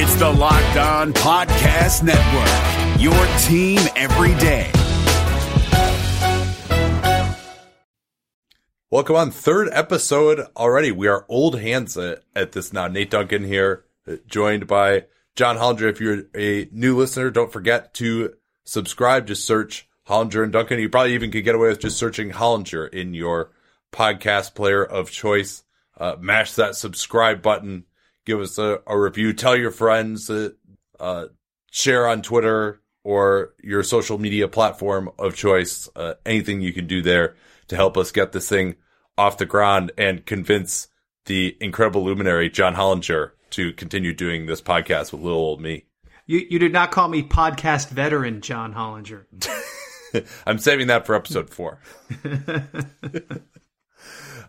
It's the Locked On Podcast Network, your team every day. Welcome on third episode already. We are old hands at, at this now. Nate Duncan here, uh, joined by John Hollinger. If you're a new listener, don't forget to subscribe. Just search Hollinger and Duncan. You probably even could get away with just searching Hollinger in your podcast player of choice. Uh, mash that subscribe button. Give us a, a review. Tell your friends. Uh, uh, share on Twitter or your social media platform of choice. Uh, anything you can do there to help us get this thing off the ground and convince the incredible luminary John Hollinger to continue doing this podcast with little old me. You you did not call me podcast veteran, John Hollinger. I'm saving that for episode four. uh,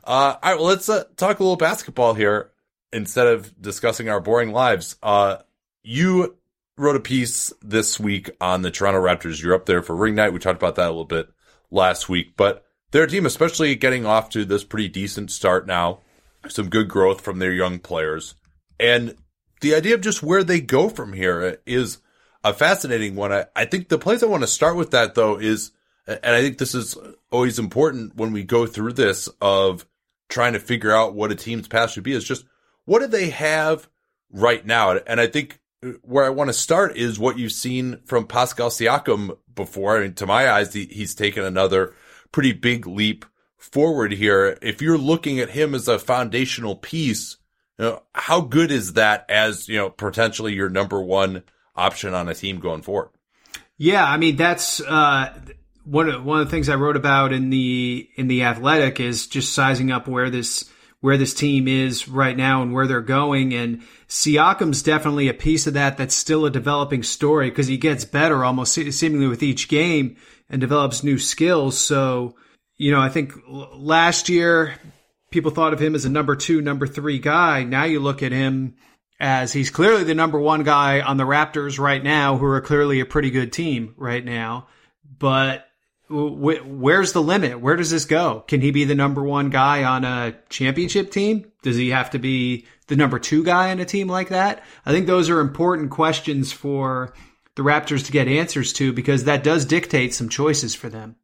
all right, well, let's uh, talk a little basketball here instead of discussing our boring lives. Uh, you wrote a piece this week on the Toronto Raptors. You're up there for ring night. We talked about that a little bit last week, but their team, especially getting off to this pretty decent start now, some good growth from their young players. And the idea of just where they go from here is a fascinating one. I, I think the place I want to start with that though is, and I think this is always important when we go through this of trying to figure out what a team's path should be is just what do they have right now? And I think where I want to start is what you've seen from Pascal Siakam before. I mean, to my eyes, he, he's taken another pretty big leap forward here. If you're looking at him as a foundational piece, you know, how good is that as, you know, potentially your number one option on a team going forward? Yeah, I mean that's uh, one of one of the things I wrote about in the in the Athletic is just sizing up where this where this team is right now and where they're going. And Siakam's definitely a piece of that. That's still a developing story because he gets better almost seemingly with each game and develops new skills. So, you know, I think last year people thought of him as a number two, number three guy. Now you look at him as he's clearly the number one guy on the Raptors right now, who are clearly a pretty good team right now. But where's the limit? Where does this go? Can he be the number one guy on a championship team? Does he have to be the number two guy on a team like that? I think those are important questions for the Raptors to get answers to because that does dictate some choices for them.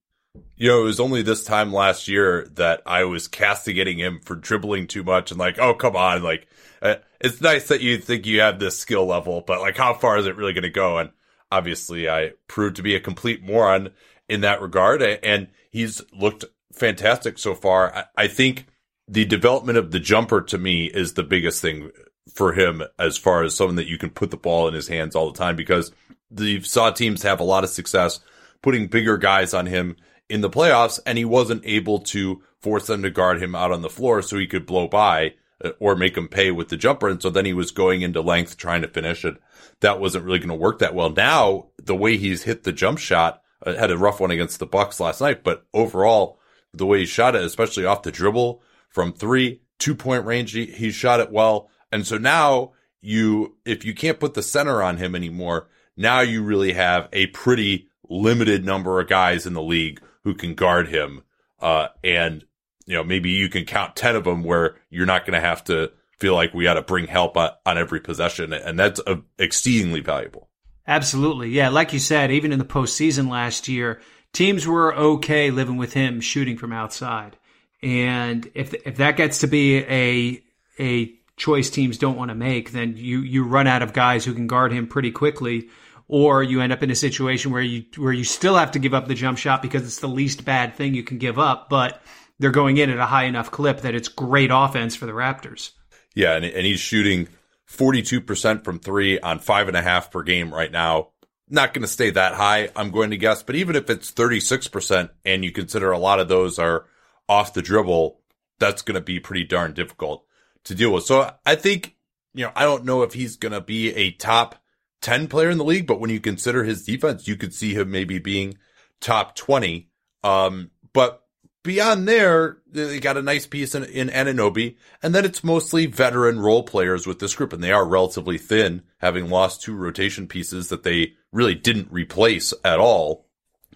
You know, it was only this time last year that I was castigating him for dribbling too much and like, oh, come on. Like, uh, it's nice that you think you have this skill level, but like, how far is it really going to go? And obviously, I proved to be a complete moron in that regard. And he's looked fantastic so far. I, think the development of the jumper to me is the biggest thing for him as far as someone that you can put the ball in his hands all the time because the saw teams have a lot of success putting bigger guys on him in the playoffs, and he wasn't able to force them to guard him out on the floor so he could blow by uh, or make him pay with the jumper. And so then he was going into length trying to finish it. That wasn't really going to work that well. Now, the way he's hit the jump shot, uh, had a rough one against the Bucks last night, but overall, the way he shot it, especially off the dribble from three, two point range, he, he shot it well. And so now you, if you can't put the center on him anymore, now you really have a pretty limited number of guys in the league who can guard him. Uh, and, you know, maybe you can count 10 of them where you're not going to have to feel like we got to bring help on, on, every possession. And that's uh, exceedingly valuable. Absolutely. Yeah. Like you said, even in the postseason last year, teams were okay living with him shooting from outside. And if, if that gets to be a, a choice teams don't want to make, then you you run out of guys who can guard him pretty quickly, or you end up in a situation where you where you still have to give up the jump shot because it's the least bad thing you can give up, but they're going in at a high enough clip that it's great offense for the Raptors. Yeah, and, and he's shooting 42% from three on five and a half per game right now. Not going to stay that high, I'm going to guess, but even if it's 36% and you consider a lot of those are off the dribble, that's going to be pretty darn difficult to deal with. So I think, you know, I don't know if he's going to be a top 10 player in the league, but when you consider his defense, you could see him maybe being top 20. Um, but beyond there, they got a nice piece in, in Anunoby, and then it's mostly veteran role players with this group, and they are relatively thin, having lost two rotation pieces that they really didn't replace at all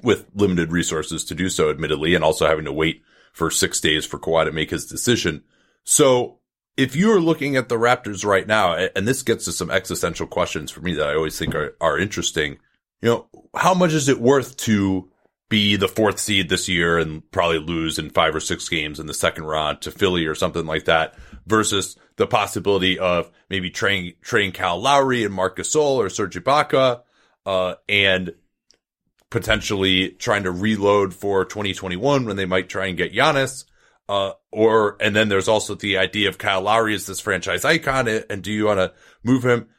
with limited resources to do so, admittedly, and also having to wait for six days for Kawhi to make his decision. So if you're looking at the Raptors right now, and this gets to some existential questions for me that I always think are, are interesting, you know, how much is it worth to be the fourth seed this year and probably lose in five or six games in the second round to Philly or something like that versus the possibility of maybe trading, trading Kyle Lowry and Marcus Gasol or Serge Ibaka, uh, and potentially trying to reload for 2021 when they might try and get Giannis. Uh, or, and then there's also the idea of Kyle Lowry as this franchise icon. And do you want to move him?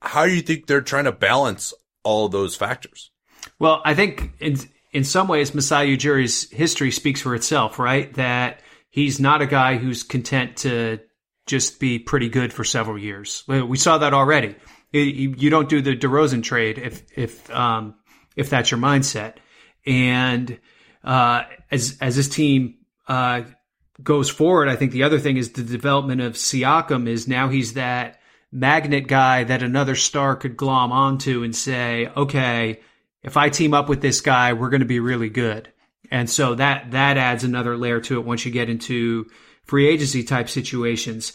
How do you think they're trying to balance all those factors? Well, I think in, in some ways, Masai Ujiri's history speaks for itself, right? That he's not a guy who's content to just be pretty good for several years. We saw that already. You don't do the DeRozan trade if, if, um, if that's your mindset. And uh, as as this team uh, goes forward, I think the other thing is the development of Siakam is now he's that magnet guy that another star could glom onto and say, okay, if I team up with this guy, we're going to be really good. And so that that adds another layer to it once you get into free agency type situations.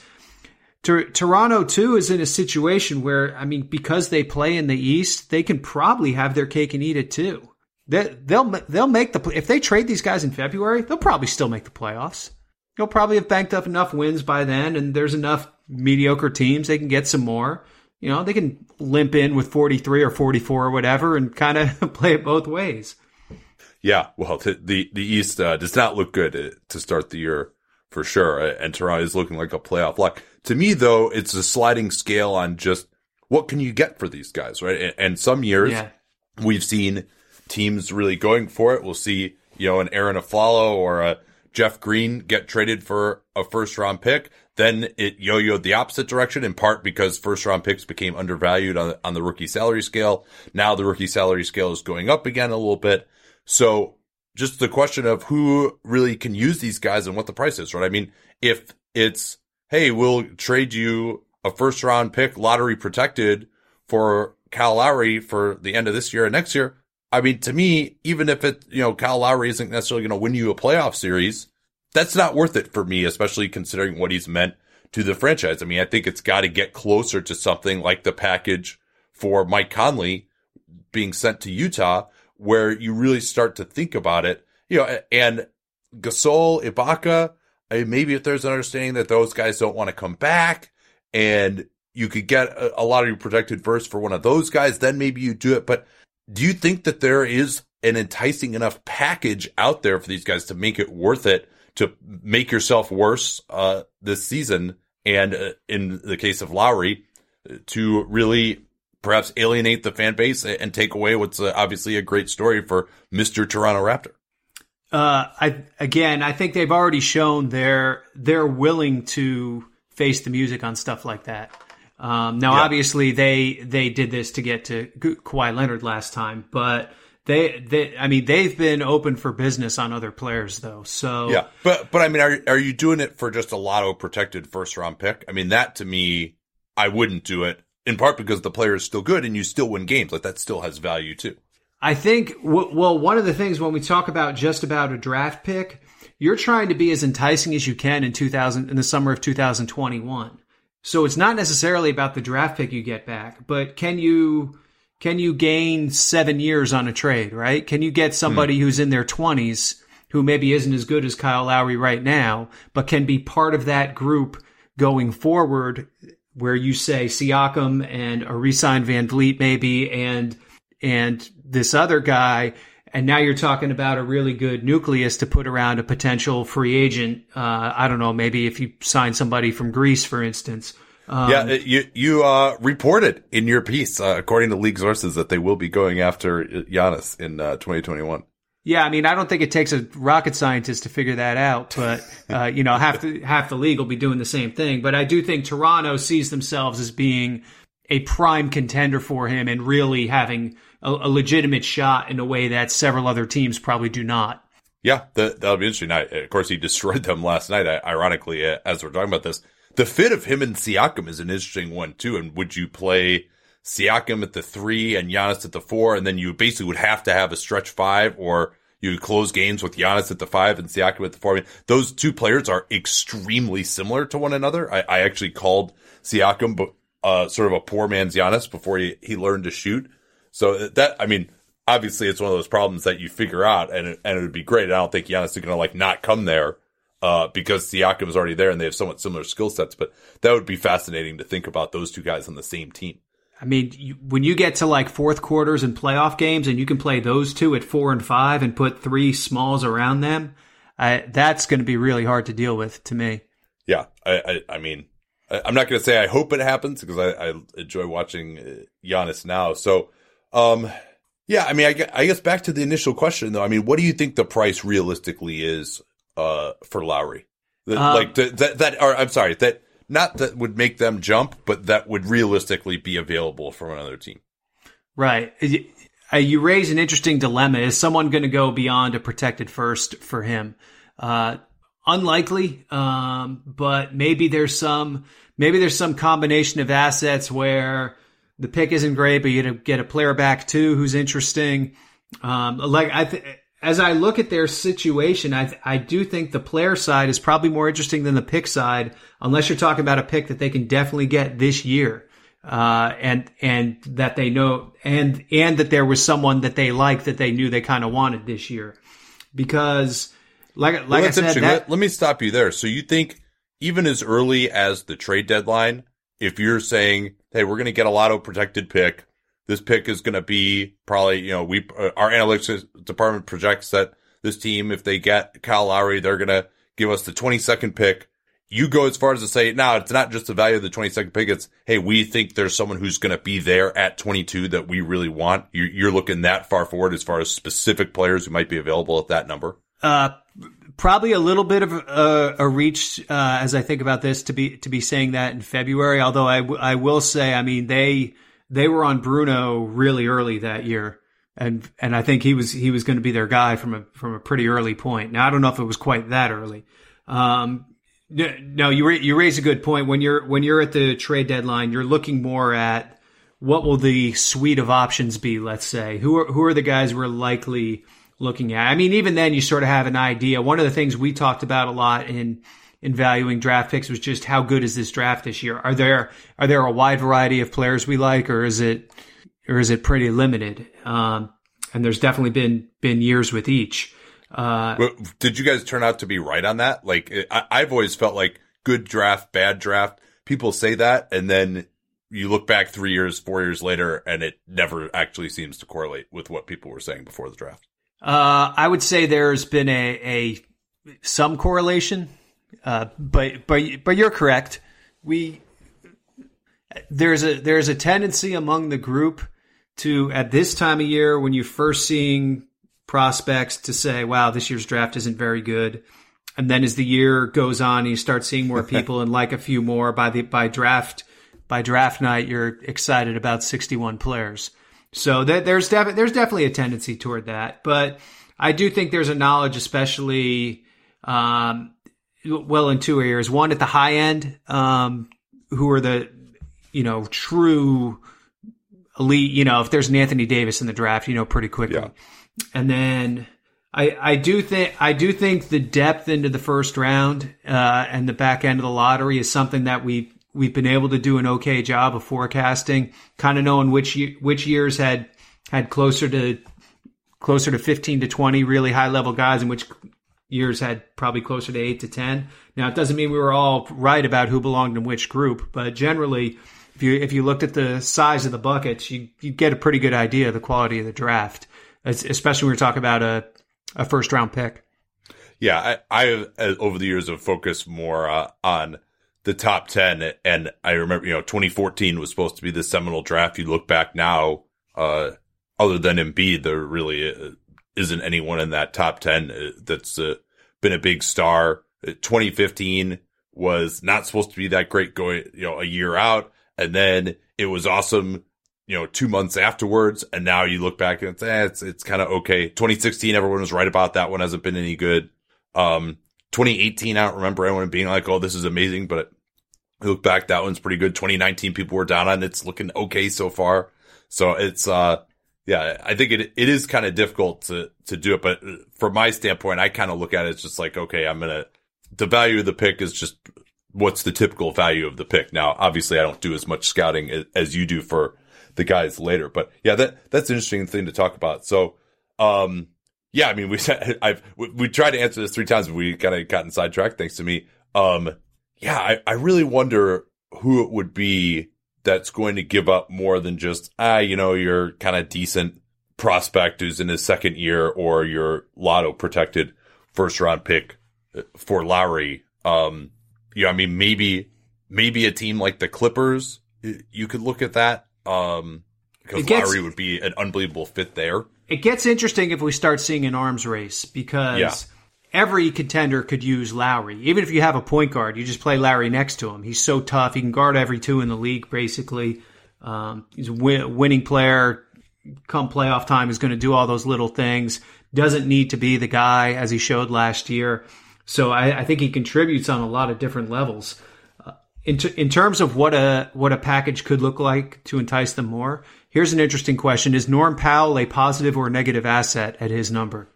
Toronto too is in a situation where I mean because they play in the East, they can probably have their cake and eat it too. They, they'll they'll make the if they trade these guys in February, they'll probably still make the playoffs. They'll probably have banked up enough wins by then, and there's enough mediocre teams they can get some more. You know, they can limp in with 43 or 44 or whatever, and kind of play it both ways. Yeah, well, the the, the East uh, does not look good uh, to start the year for sure, and Toronto is looking like a playoff lock. To me, though, it's a sliding scale on just what can you get for these guys, right? And, some years yeah. we've seen teams really going for it. We'll see, you know, an Arron Afflalo or a Jeff Green get traded for a first round pick. Then it yo-yoed the opposite direction in part because first round picks became undervalued on, on the rookie salary scale. Now the rookie salary scale is going up again a little bit. So just the question of who really can use these guys and what the price is, right? I mean, if it's hey, we'll trade you a first round pick, lottery protected for Kyle Lowry for the end of this year and next year. I mean, to me, even if it, you know, Kyle Lowry isn't necessarily going to win you a playoff series, that's not worth it for me, especially considering what he's meant to the franchise. I mean, I think it's got to get closer to something like the package for Mike Conley being sent to Utah, where you really start to think about it, you know, and Gasol, Ibaka, I mean, maybe if there's an understanding that those guys don't want to come back and you could get a, a your protected verse for one of those guys, then maybe you do it. But do you think that there is an enticing enough package out there for these guys to make it worth it to make yourself worse uh, this season? And uh, in the case of Lowry, to really perhaps alienate the fan base and take away what's uh, obviously a great story for Mr. Toronto Raptor. Uh, I again, I think they've already shown they're they're willing to face the music on stuff like that. Um, now, yeah. obviously, they they did this to get to Kawhi Leonard last time, but they they I mean they've been open for business on other players though. So yeah, but but I mean, are are you doing it for just a lotto protected first round pick? I mean, that to me, I wouldn't do it in part because the player is still good and you still win games. Like that still has value too. I think, well, one of the things when we talk about just about a draft pick, you're trying to be as enticing as you can in 2000, in the summer of 2021. So it's not necessarily about the draft pick you get back, but can you, can you gain seven years on a trade, right? Can you get somebody hmm. who's in their 20s who maybe isn't as good as Kyle Lowry right now, but can be part of that group going forward, where you say Siakam and a re-signed VanVleet maybe, and and this other guy, and now you're talking about a really good nucleus to put around a potential free agent. Uh, I don't know, maybe if you sign somebody from Greece, for instance. Um, yeah, you you uh, reported in your piece, uh, according to league sources, that they will be going after Giannis in uh, 2021. Yeah, I mean, I don't think it takes a rocket scientist to figure that out, but uh, you know, half the half the league will be doing the same thing. But I do think Toronto sees themselves as being a prime contender for him and really having a, a legitimate shot in a way that several other teams probably do not. Yeah, that, that'll be interesting. I, of course, he destroyed them last night. Ironically, as we're talking about this, the fit of him and Siakam is an interesting one too. And would you play Siakam at the three and Giannis at the four, and then you basically would have to have a stretch five, or you would close games with Giannis at the five and Siakam at the four. I mean, those two players are extremely similar to one another. I, I actually called Siakam, uh, sort of a poor man's Giannis before he, he learned to shoot. So that, I mean, obviously it's one of those problems that you figure out and it, and it would be great. I don't think Giannis is going to like not come there uh, because Siakam is already there and they have somewhat similar skill sets. But that would be fascinating to think about those two guys on the same team. I mean, you, when you get to like fourth quarters and playoff games, and you can play those two at four and five and put three smalls around them, uh, that's going to be really hard to deal with to me. Yeah, I, I, I mean, I, am not going to say I hope it happens because I, I enjoy watching uh, Giannis now. So, um, yeah, I mean, I, I guess back to the initial question though. I mean, what do you think the price realistically is uh, for Lowry. That, um, like that, that, or I'm sorry, that not that would make them jump, but that would realistically be available from another team. Right. Uh, you raise an interesting dilemma. Is someone going to go beyond a protected first for him? Uh, unlikely, um, but maybe there's some maybe there's some combination of assets where the pick isn't great, but you get a player back too who's interesting. Um, like I think as I look at their situation, I, I do think the player side is probably more interesting than the pick side, unless you're talking about a pick that they can definitely get this year. Uh, and, and that they know, and, and that there was someone that they liked that they knew they kind of wanted this year. Because, like, like well, I said, that, let, let me stop you there. So you think even as early as the trade deadline, if you're saying, Hey, we're going to get a lotto protected pick, this pick is going to be probably, you know, we, uh, our analytics department projects that this team, if they get Kyle Lowry, they're going to give us the 22nd pick. You go as far as to say, now it's not just the value of the 22nd pick. It's, hey, we think there's someone who's going to be there at 22 that we really want. You're, you're looking that far forward as far as specific players who might be available at that number. Uh, probably a little bit of a, a reach uh, as I think about this to be to be saying that in February. Although I, w- I will say, I mean they they were on Bruno really early that year. And, and I think he was, he was going to be their guy from a, from a pretty early point. Now, I don't know if it was quite that early. Um, no, you, you raise a good point. When you're, when you're at the trade deadline, you're looking more at what will the suite of options be, let's say. Who are, who are the guys we're likely looking at? I mean, even then you sort of have an idea. One of the things we talked about a lot in, in valuing draft picks was just how good is this draft this year? Are there are there a wide variety of players we like, or is it or is it pretty limited? Um, and there's definitely been been years with each. Uh, did you guys turn out to be right on that? Like I, I've always felt like good draft, bad draft. People say that, and then you look back three years, four years later, and it never actually seems to correlate with what people were saying before the draft. Uh, I would say there's been a, a some correlation. Uh, but but but you're correct. We there's a there's a tendency among the group to at this time of year when you're first seeing prospects to say, "Wow, this year's draft isn't very good." And then as the year goes on, you start seeing more people and like a few more by the by draft by draft night, you're excited about 61 players. So that there's def- there's definitely a tendency toward that, but I do think there's a knowledge, especially um, well in two areas. One at the high end, um, who are the you know true elite. You know, if there's an Anthony Davis in the draft, you know pretty quickly. Yeah. And then I I do think I do think the depth into the first round uh, and the back end of the lottery is something that we we've been able to do an okay job of forecasting, kind of knowing which which years had had closer to closer to 15 to 20 really high level guys and which years had probably closer to eight to 10. Now, it doesn't mean we were all right about who belonged in which group, but generally, if you, if you looked at the size of the buckets, you, you get a pretty good idea of the quality of the draft, especially when we're talking about a, a first round pick. Yeah, I, I uh, over the years have focused more uh, on the top 10 and I remember, you know, 2014 was supposed to be the seminal draft. You look back now, uh, other than Embiid, there really uh, isn't anyone in that top 10 uh, that's uh, been a big star. 2015 was not supposed to be that great going, you know, a year out. And then it was awesome, you know, two months afterwards. And now you look back and it's, eh, it's, it's kind of okay. 2016, everyone was right about that one. Hasn't been any good. Um, 2018, I don't remember anyone being like, oh, this is amazing, but look back, that one's pretty good. 2019, people were down on it. It's looking okay so far. So it's, uh, yeah, I think it it is kind of difficult to to do it, but from my standpoint, I kind of look at it as just like, okay, I'm gonna the value of the pick is just what's the typical value of the pick. Now, obviously, I don't do as much scouting as you do for the guys later, but yeah, that that's an interesting thing to talk about. So, um, yeah, I mean, we I've we, we tried to answer this three times, but we kind of gotten sidetracked thanks to me. Um, yeah, I I really wonder who it would be that's going to give up more than just, ah, you know, your kind of decent prospect who's in his second year or your lotto protected first round pick uh, for Lowry. Um, yeah, I mean, maybe, maybe a team like the Clippers, you could look at that. Um, because gets, Lowry would be an unbelievable fit there. It gets interesting if we start seeing an arms race because yeah every contender could use Lowry. Even if you have a point guard, you just play Lowry next to him. He's so tough. He can guard every two in the league, basically. Um, he's a win- winning player. Come playoff time, is going to do all those little things. Doesn't need to be the guy as he showed last year. So I, I think he contributes on a lot of different levels. Uh, in, t- in terms of what a what a package could look like to entice them more, here's an interesting question: Is Norm Powell a positive or negative asset at his number?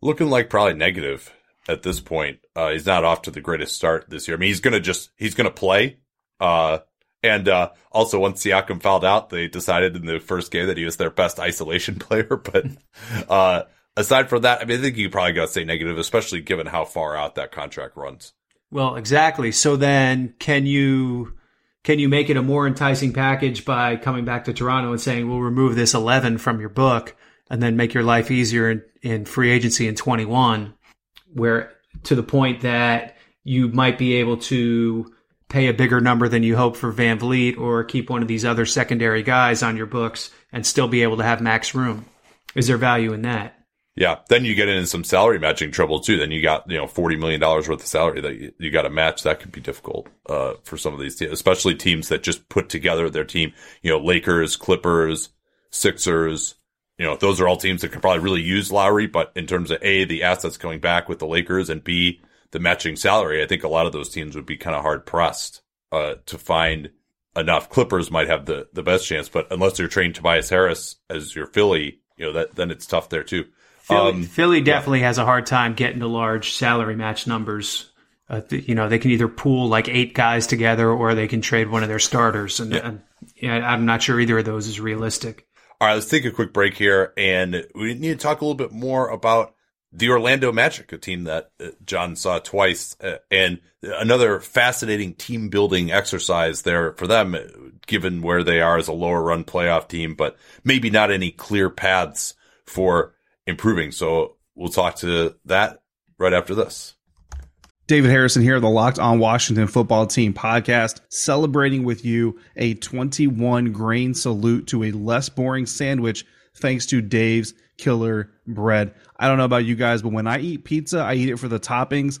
Looking like probably negative at this point. Uh, he's not off to the greatest start this year. I mean, he's gonna just he's gonna play. Uh, and uh, also, once Siakam fouled out, they decided in the first game that he was their best isolation player. But uh, aside from that, I mean, I think you probably got to say negative, especially given how far out that contract runs. Well, exactly. So then, can you can you make it a more enticing package by coming back to Toronto and saying we'll remove this eleven from your book? And then make your life easier in, in free agency in 21, where to the point that you might be able to pay a bigger number than you hope for VanVleet or keep one of these other secondary guys on your books and still be able to have max room. Is there value in that? Yeah. Then you get into some salary matching trouble too. Then you got, you know, $40 million worth of salary that you, you got to match. That could be difficult, uh, for some of these teams, especially teams that just put together their team, you know, Lakers, Clippers, Sixers, you know, those are all teams that could probably really use Lowry, but in terms of A, the assets coming back with the Lakers and B, the matching salary, I think a lot of those teams would be kind of hard pressed, uh, to find enough. Clippers might have the, the best chance, but unless you're trained Tobias Harris as your Philly, you know, that, then it's tough there too. Philly, um, Philly definitely yeah. has a hard time getting to large salary match numbers. Uh, you know, they can either pool like eight guys together or they can trade one of their starters. And, yeah. and yeah, I'm not sure either of those is realistic. All right, let's take a quick break here, and we need to talk a little bit more about the Orlando Magic, a team that uh, John saw twice, uh, and another fascinating team building exercise there for them, given where they are as a lower run playoff team, but maybe not any clear paths for improving. So we'll talk to that right after this. David Harrison here, the Locked On Washington Football Team podcast, celebrating with you a 21 grain salute to a less boring sandwich thanks to Dave's Killer Bread. I don't know about you guys, but when I eat pizza, I eat it for the toppings,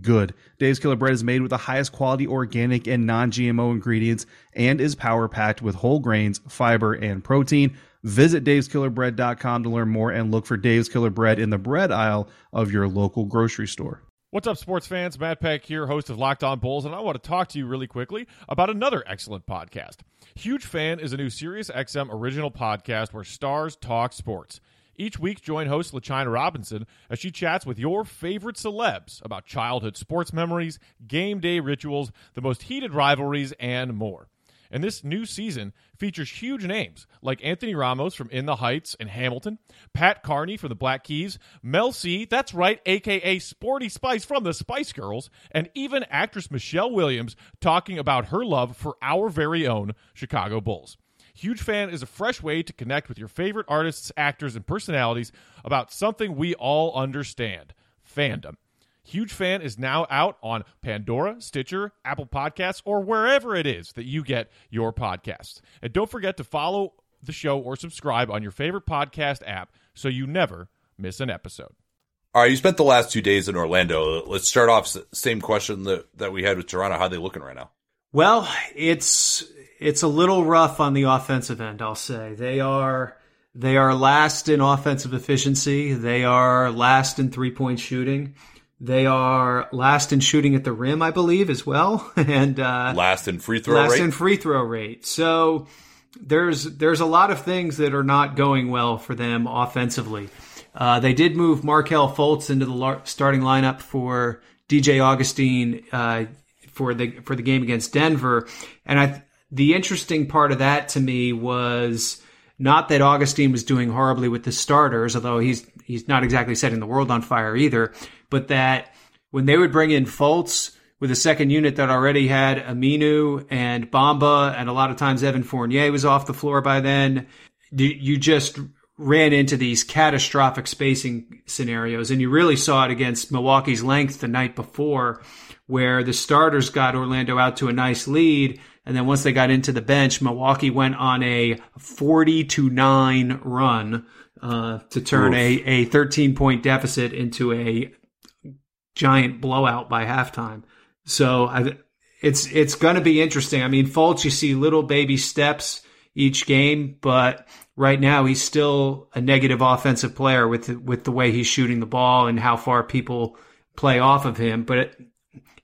good. Dave's Killer Bread is made with the highest quality organic and non GMO ingredients and is power packed with whole grains, fiber, and protein. Visit daveskillerbread.com to learn more and look for Dave's Killer Bread in the bread aisle of your local grocery store. What's up, sports fans? Matt Peck here, host of Locked On Bulls, and I want to talk to you really quickly about another excellent podcast. Huge Fan is a new Sirius XM original podcast where stars talk sports. Each week, join host LaChina Robinson as she chats with your favorite celebs about childhood sports memories, game day rituals, the most heated rivalries, and more. And this new season features huge names like Anthony Ramos from In the Heights and Hamilton, Pat Carney from the Black Keys, Mel C, that's right, aka Sporty Spice from the Spice Girls, and even actress Michelle Williams talking about her love for our very own Chicago Bulls. Huge Fan is a fresh way to connect with your favorite artists, actors, and personalities about something we all understand fandom. Huge Fan is now out on Pandora, Stitcher, Apple Podcasts, or wherever it is that you get your podcasts. And don't forget to follow the show or subscribe on your favorite podcast app so you never miss an episode. All right, you spent the last two days in Orlando. Let's start off same question that, that we had with Toronto. How are they looking right now? Well, it's it's a little rough on the offensive end, I'll say. They are they are last in offensive efficiency. They are last in three point shooting. They are last in shooting at the rim, I believe, as well, and uh, last in free throw last rate. in free throw rate. So there's there's a lot of things that are not going well for them offensively. Uh, they did move Markelle Fultz into the starting lineup for DJ Augustin uh, for the for the game against Denver, and I the interesting part of that to me was not that Augustin was doing horribly with the starters, although he's he's not exactly setting the world on fire either but that when they would bring in Fultz with a second unit that already had Aminu and Bamba, and a lot of times Evan Fournier was off the floor by then, you just ran into these catastrophic spacing scenarios. And you really saw it against Milwaukee's length the night before, where the starters got Orlando out to a nice lead. And then once they got into the bench, Milwaukee went on a 40 to 9 run uh, to turn a, a 13 point deficit into a giant blowout by halftime. So I, it's it's going to be interesting. I mean, Fultz, you see little baby steps each game, but right now he's still a negative offensive player with with the way he's shooting the ball and how far people play off of him. But it,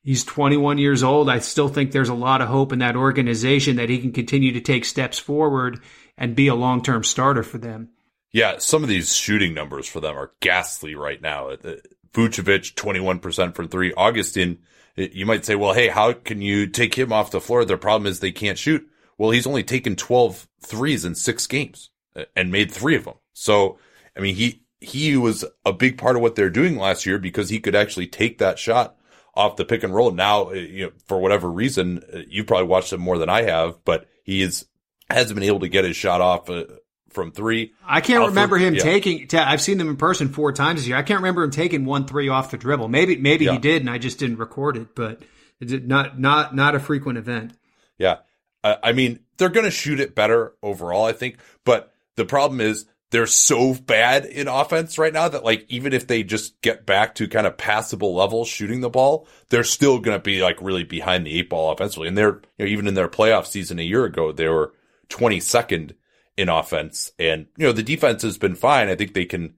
he's 21 years old. I still think there's a lot of hope in that organization that he can continue to take steps forward and be a long term starter for them. Yeah, some of these shooting numbers for them are ghastly right now. Uh, uh, Vucevic, 21% from three. Augustin, uh, you might say, well, hey, how can you take him off the floor? Their problem is they can't shoot. Well, he's only taken 12 threes in six games and made three of them. So, I mean, he, he was a big part of what they're doing last year because he could actually take that shot off the pick and roll. Now, you know, for whatever reason, you've probably watched him more than I have, but he is, hasn't been able to get his shot off uh, from three. I can't remember him yeah. taking. I've seen them in person four times this year. I can't remember him taking one three off the dribble. Maybe maybe yeah. he did, and I just didn't record it. But it's not not not a frequent event. Yeah, I mean they're going to shoot it better overall, I think. But the problem is they're so bad in offense right now that like even if they just get back to kind of passable levels shooting the ball, they're still going to be like really behind the eight ball offensively. And they're you know even in their playoff season a year ago, they were 22nd in offense. And, you know, the defense has been fine. I think they can,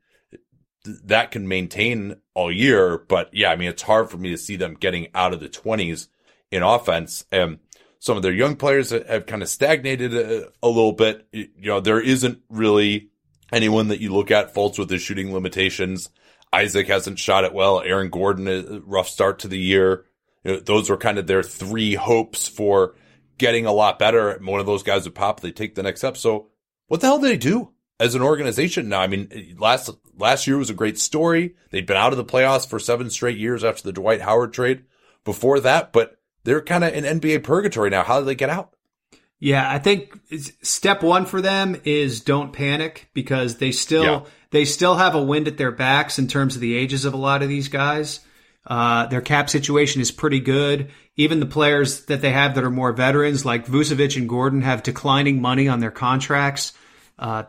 that can maintain all year. But yeah, I mean, it's hard for me to see them getting out of the 20s in offense. And some of their young players have kind of stagnated a, a little bit. You know, there isn't really anyone that you look at Fultz with his shooting limitations. Isaac hasn't shot it well. Aaron Gordon, a rough start to the year. You know, those were kind of their three hopes for getting a lot better. One of those guys would pop, they take the next step. So what the hell did they do as an organization now? I mean, last, last year was a great story. They'd been out of the playoffs for seven straight years after the Dwight Howard trade before that, but they're kind of in NBA purgatory now. How did they get out? Yeah, I think step one for them is don't panic because they still yeah. they still have a wind at their backs in terms of the ages of a lot of these guys. Uh, their cap situation is pretty good. Even the players that they have that are more veterans, like Vucevic and Gordon, have declining money on their contracts. Uh,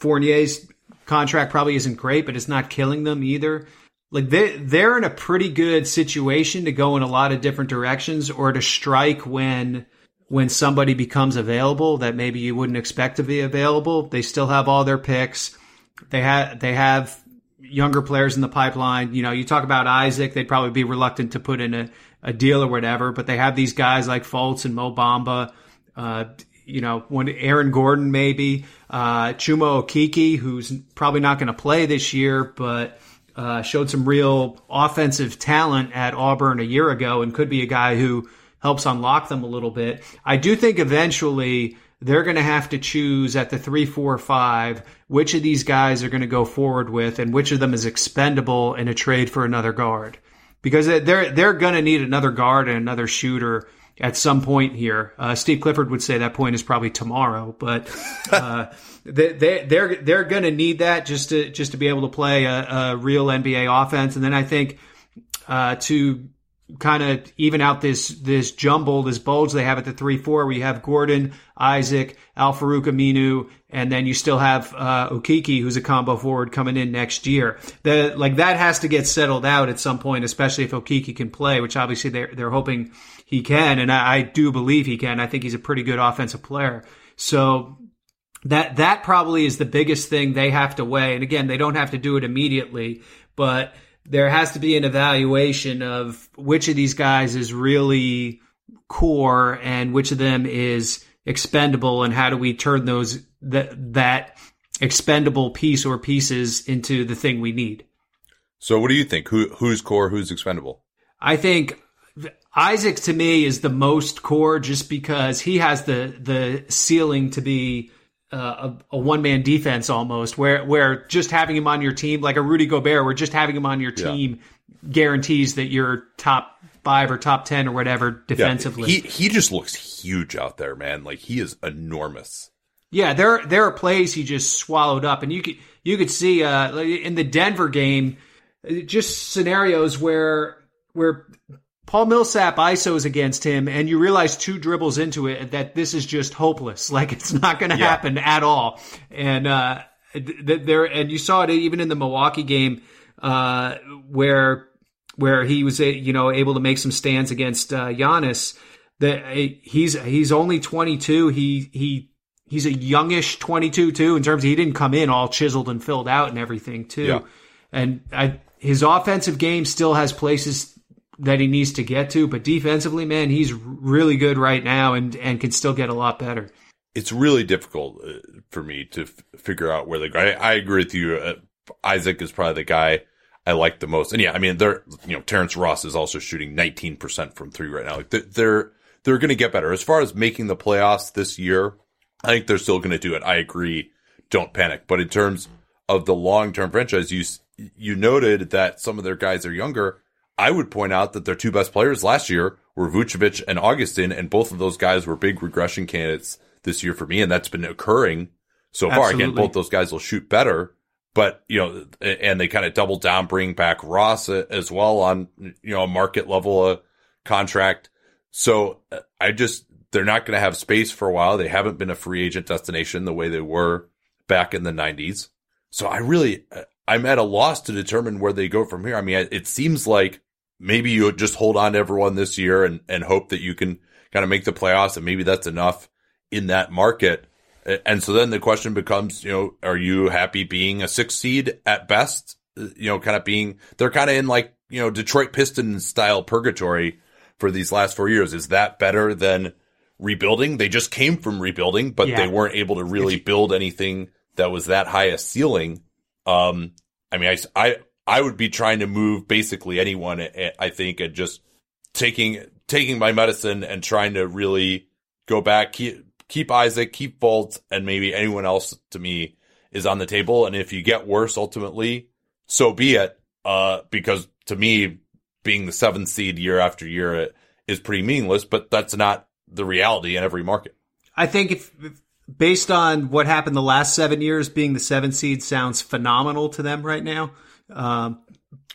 Fournier's contract probably isn't great, but it's not killing them either. Like they they're in a pretty good situation to go in a lot of different directions or to strike when when somebody becomes available that maybe you wouldn't expect to be available. They still have all their picks. They have they have younger players in the pipeline. You know, you talk about Isaac, they'd probably be reluctant to put in a, a deal or whatever, but they have these guys like Fultz and Mo Bamba. Uh, you know, when Aaron Gordon maybe, uh, Okeke, who's probably not going to play this year, but uh, showed some real offensive talent at Auburn a year ago and could be a guy who helps unlock them a little bit. I do think eventually they're going to have to choose at the three, four, five which of these guys are going to go forward with and which of them is expendable in a trade for another guard because they're they're going to need another guard and another shooter at some point here. Uh, Steve Clifford would say that point is probably tomorrow, but uh, they, they, they're they're going to need that just to just to be able to play a, a real NBA offense. And then I think uh, to kind of even out this this jumble, this bulge they have at the three four, you have Gordon, Isaac, Al Farouq Aminu, and then you still have uh, Okeke, who's a combo forward coming in next year. The like that has to get settled out at some point, especially if Okeke can play, which obviously they're they're hoping he can, and I, I do believe he can. I think he's a pretty good offensive player. So that that probably is the biggest thing they have to weigh. And again, they don't have to do it immediately, but there has to be an evaluation of which of these guys is really core and which of them is expendable and how do we turn those that that expendable piece or pieces into the thing we need. So what do you think? Who who's core, who's expendable? I think Isaac to me is the most core just because he has the the ceiling to be uh, a, a one man defense almost, where where just having him on your team, like a Rudy Gobert, where just having him on your team yeah. guarantees that you're top five or top ten or whatever defensively. Yeah, he he just looks huge out there, man. Like he is enormous. Yeah, there there are plays he just swallowed up, and you could you could see uh, in the Denver game, just scenarios where where Paul Millsap ISOs against him, and you realize two dribbles into it that this is just hopeless. Like it's not going to yeah. happen at all. And uh, th- there, and you saw it even in the Milwaukee game uh, where where he was you know able to make some stands against uh, Giannis. That he's he's only 22. He he he's a youngish 22 too in terms of he didn't come in all chiseled and filled out and everything too. Yeah. And I, his offensive game still has places that he needs to get to. But defensively, man, he's really good right now and, and can still get a lot better. It's really difficult uh, for me to f- figure out where the guy. I agree with you. Uh, Isaac is probably the guy I like the most. And yeah, I mean, they're, you know, Terrence Ross is also shooting 19% from three right now. Like they're, they're going to get better. As far as making the playoffs this year, I think they're still going to do it. I agree. Don't panic. But in terms of the long term franchise, you, you noted that some of their guys are younger. I would point out that their two best players last year were Vucevic and Augustin, and both of those guys were big regression candidates this year for me, and that's been occurring so far. Again, both those guys will shoot better, but you know, and they kind of double down, bring back Ross as well on you know a market level uh, contract. So uh, I just they're not going to have space for a while. They haven't been a free agent destination the way they were back in the '90s. So I really uh, I'm at a loss to determine where they go from here. I mean, it seems like maybe you just hold on to everyone this year and, and hope that you can kind of make the playoffs and maybe that's enough in that market. And so then the question becomes, you know, are you happy being a six seed at best? You know, kind of being, they're kind of in like, you know, Detroit Pistons style purgatory for these last four years. Is that better than rebuilding? They just came from rebuilding, but yeah. they weren't able to really build anything that was that high a ceiling. Um, I mean, I, I, I would be trying to move basically anyone. Eh, eh, I think and just taking taking my medicine and trying to really go back, keep keep Isaac, keep Fultz, and maybe anyone else to me is on the table. And if you get worse, ultimately, so be it. Uh, because to me, being the seventh seed year after year eh, is pretty meaningless. But that's not the reality in every market. I think if, if based on what happened the last seven years, being the seventh seed sounds phenomenal to them right now. Um,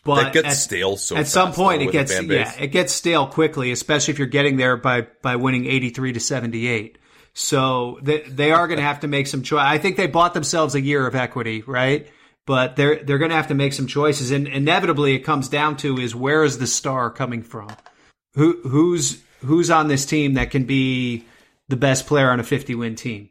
but that gets at, stale so at some point it gets yeah it gets stale quickly, especially if you're getting there by by winning 83 to 78. So they they are going to have to make some choice. I think they bought themselves a year of equity, right? But they're they're going to have to make some choices, and inevitably it comes down to is where is the star coming from? Who who's who's on this team that can be the best player on a 50 win team?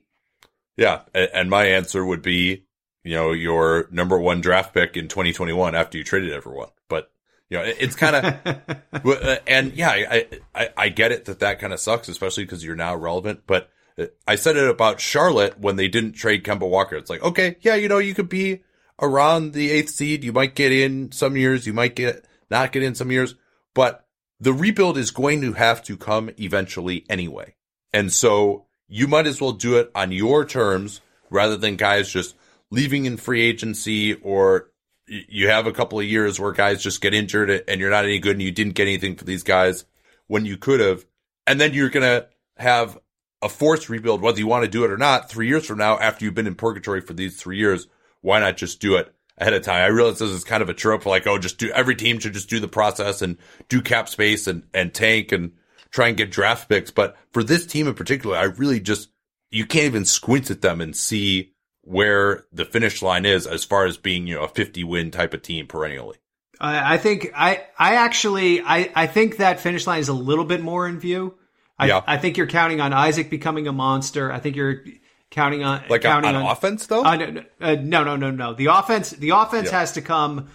Yeah, and my answer would be you know, your number one draft pick in 2021 after you traded everyone. But, you know, it's kind of, uh, and yeah, I, I, I get it that that kind of sucks, especially because you're now relevant. But uh, I said it about Charlotte when they didn't trade Kemba Walker. It's like, okay, yeah, you know, you could be around the eighth seed. You might get in some years. You might get not get in some years, but the rebuild is going to have to come eventually anyway. And so you might as well do it on your terms rather than guys just leaving in free agency or you have a couple of years where guys just get injured and you're not any good and you didn't get anything for these guys when you could have. And then you're going to have a forced rebuild, whether you want to do it or not, three years from now, after you've been in purgatory for these three years. Why not just do it ahead of time? I realize this is kind of a trope, like, oh, just do every team should just do the process and do cap space and, and tank and try and get draft picks. But for this team in particular, I really just, you can't even squint at them and see where the finish line is as far as being, you know, a 50 win type of team perennially. I think I, I actually, I, I think that finish line is a little bit more in view. I, yeah. I think you're counting on Isaac becoming a monster. I think you're counting on like counting on, on offense though. Uh, no, uh, no, no, no, no. The offense, the offense yeah. has to come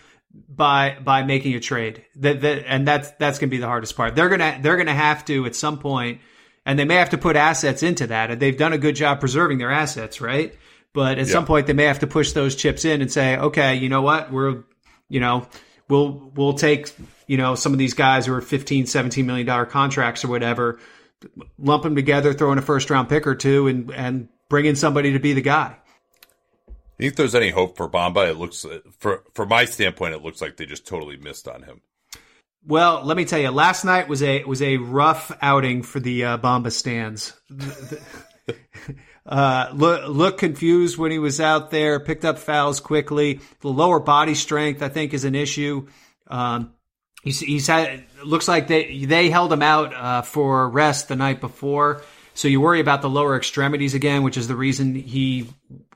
by by making a trade. That, that and that's that's going to be the hardest part. They're gonna they're gonna have to at some point, and they may have to put assets into that. And they've done a good job preserving their assets, right? But at yeah. some point, they may have to push those chips in and say, okay, you know what, we're you know we'll we'll take you know some of these guys who are 15 17 million dollar contracts or whatever lump them together throw in a first round pick or two and and bring in somebody to be the guy think there's any hope for Bamba? It looks, for from my standpoint, it looks like they just totally missed on him. Well, let me tell you, last night was a was a rough outing for the uh, Bamba stands. uh, look, look confused when he was out there. Picked up fouls quickly. The lower body strength, I think, is an issue. Um, he's, he's had. Looks like they they held him out uh, for rest the night before. So you worry about the lower extremities again, which is the reason he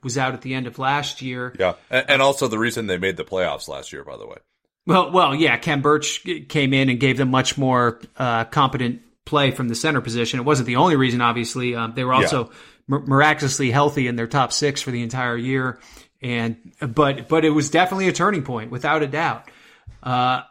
was out at the end of last year. Yeah, and, also the reason they made the playoffs last year, by the way. Well, well, yeah. Khem Birch came in and gave them much more uh, competent play from the center position. It wasn't the only reason, obviously. Um, they were also yeah. Miraculously healthy in their top six for the entire year, and but but it was definitely a turning point, without a doubt. Uh,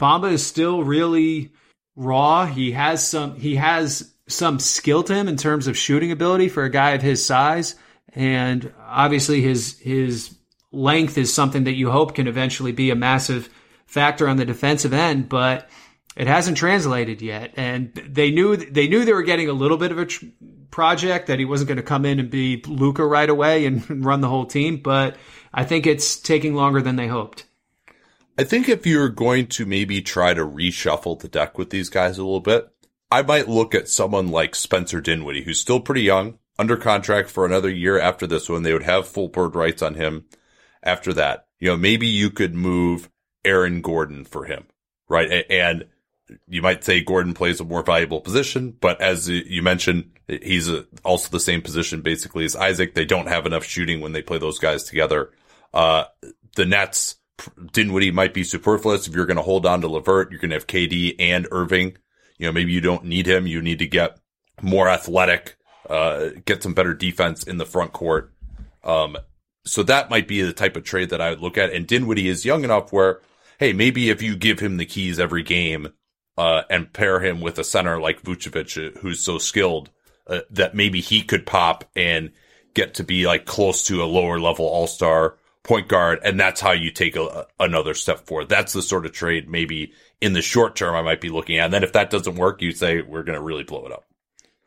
Bamba is still really raw. He has some. He has some skill to him in terms of shooting ability for a guy of his size. And obviously his, his length is something that you hope can eventually be a massive factor on the defensive end, but it hasn't translated yet. And they knew, they knew they were getting a little bit of a tr- project that he wasn't going to come in and be Luka right away and run the whole team. But I think it's taking longer than they hoped. I think if you're going to maybe try to reshuffle the deck with these guys a little bit, I might look at someone like Spencer Dinwiddie, who's still pretty young, under contract for another year after this one. They would have full bird rights on him after that. You know, maybe you could move Aaron Gordon for him, right? And you might say Gordon plays a more valuable position, but as you mentioned, he's also the same position basically as Isaac. They don't have enough shooting when they play those guys together. Uh, the Nets, Dinwiddie might be superfluous. If you're going to hold on to LeVert, you're going to have KD and Irving you know, maybe you don't need him. You need to get more athletic, uh, get some better defense in the front court. Um, so that might be the type of trade that I would look at. And Dinwiddie is young enough where, hey, maybe if you give him the keys every game, uh, and pair him with a center like Vucevic, uh, who's so skilled, uh, that maybe he could pop and get to be like close to a lower level all star point guard. And that's how you take a, another step forward. That's the sort of trade maybe in the short term I might be looking at. And then if that doesn't work, you say we're going to really blow it up.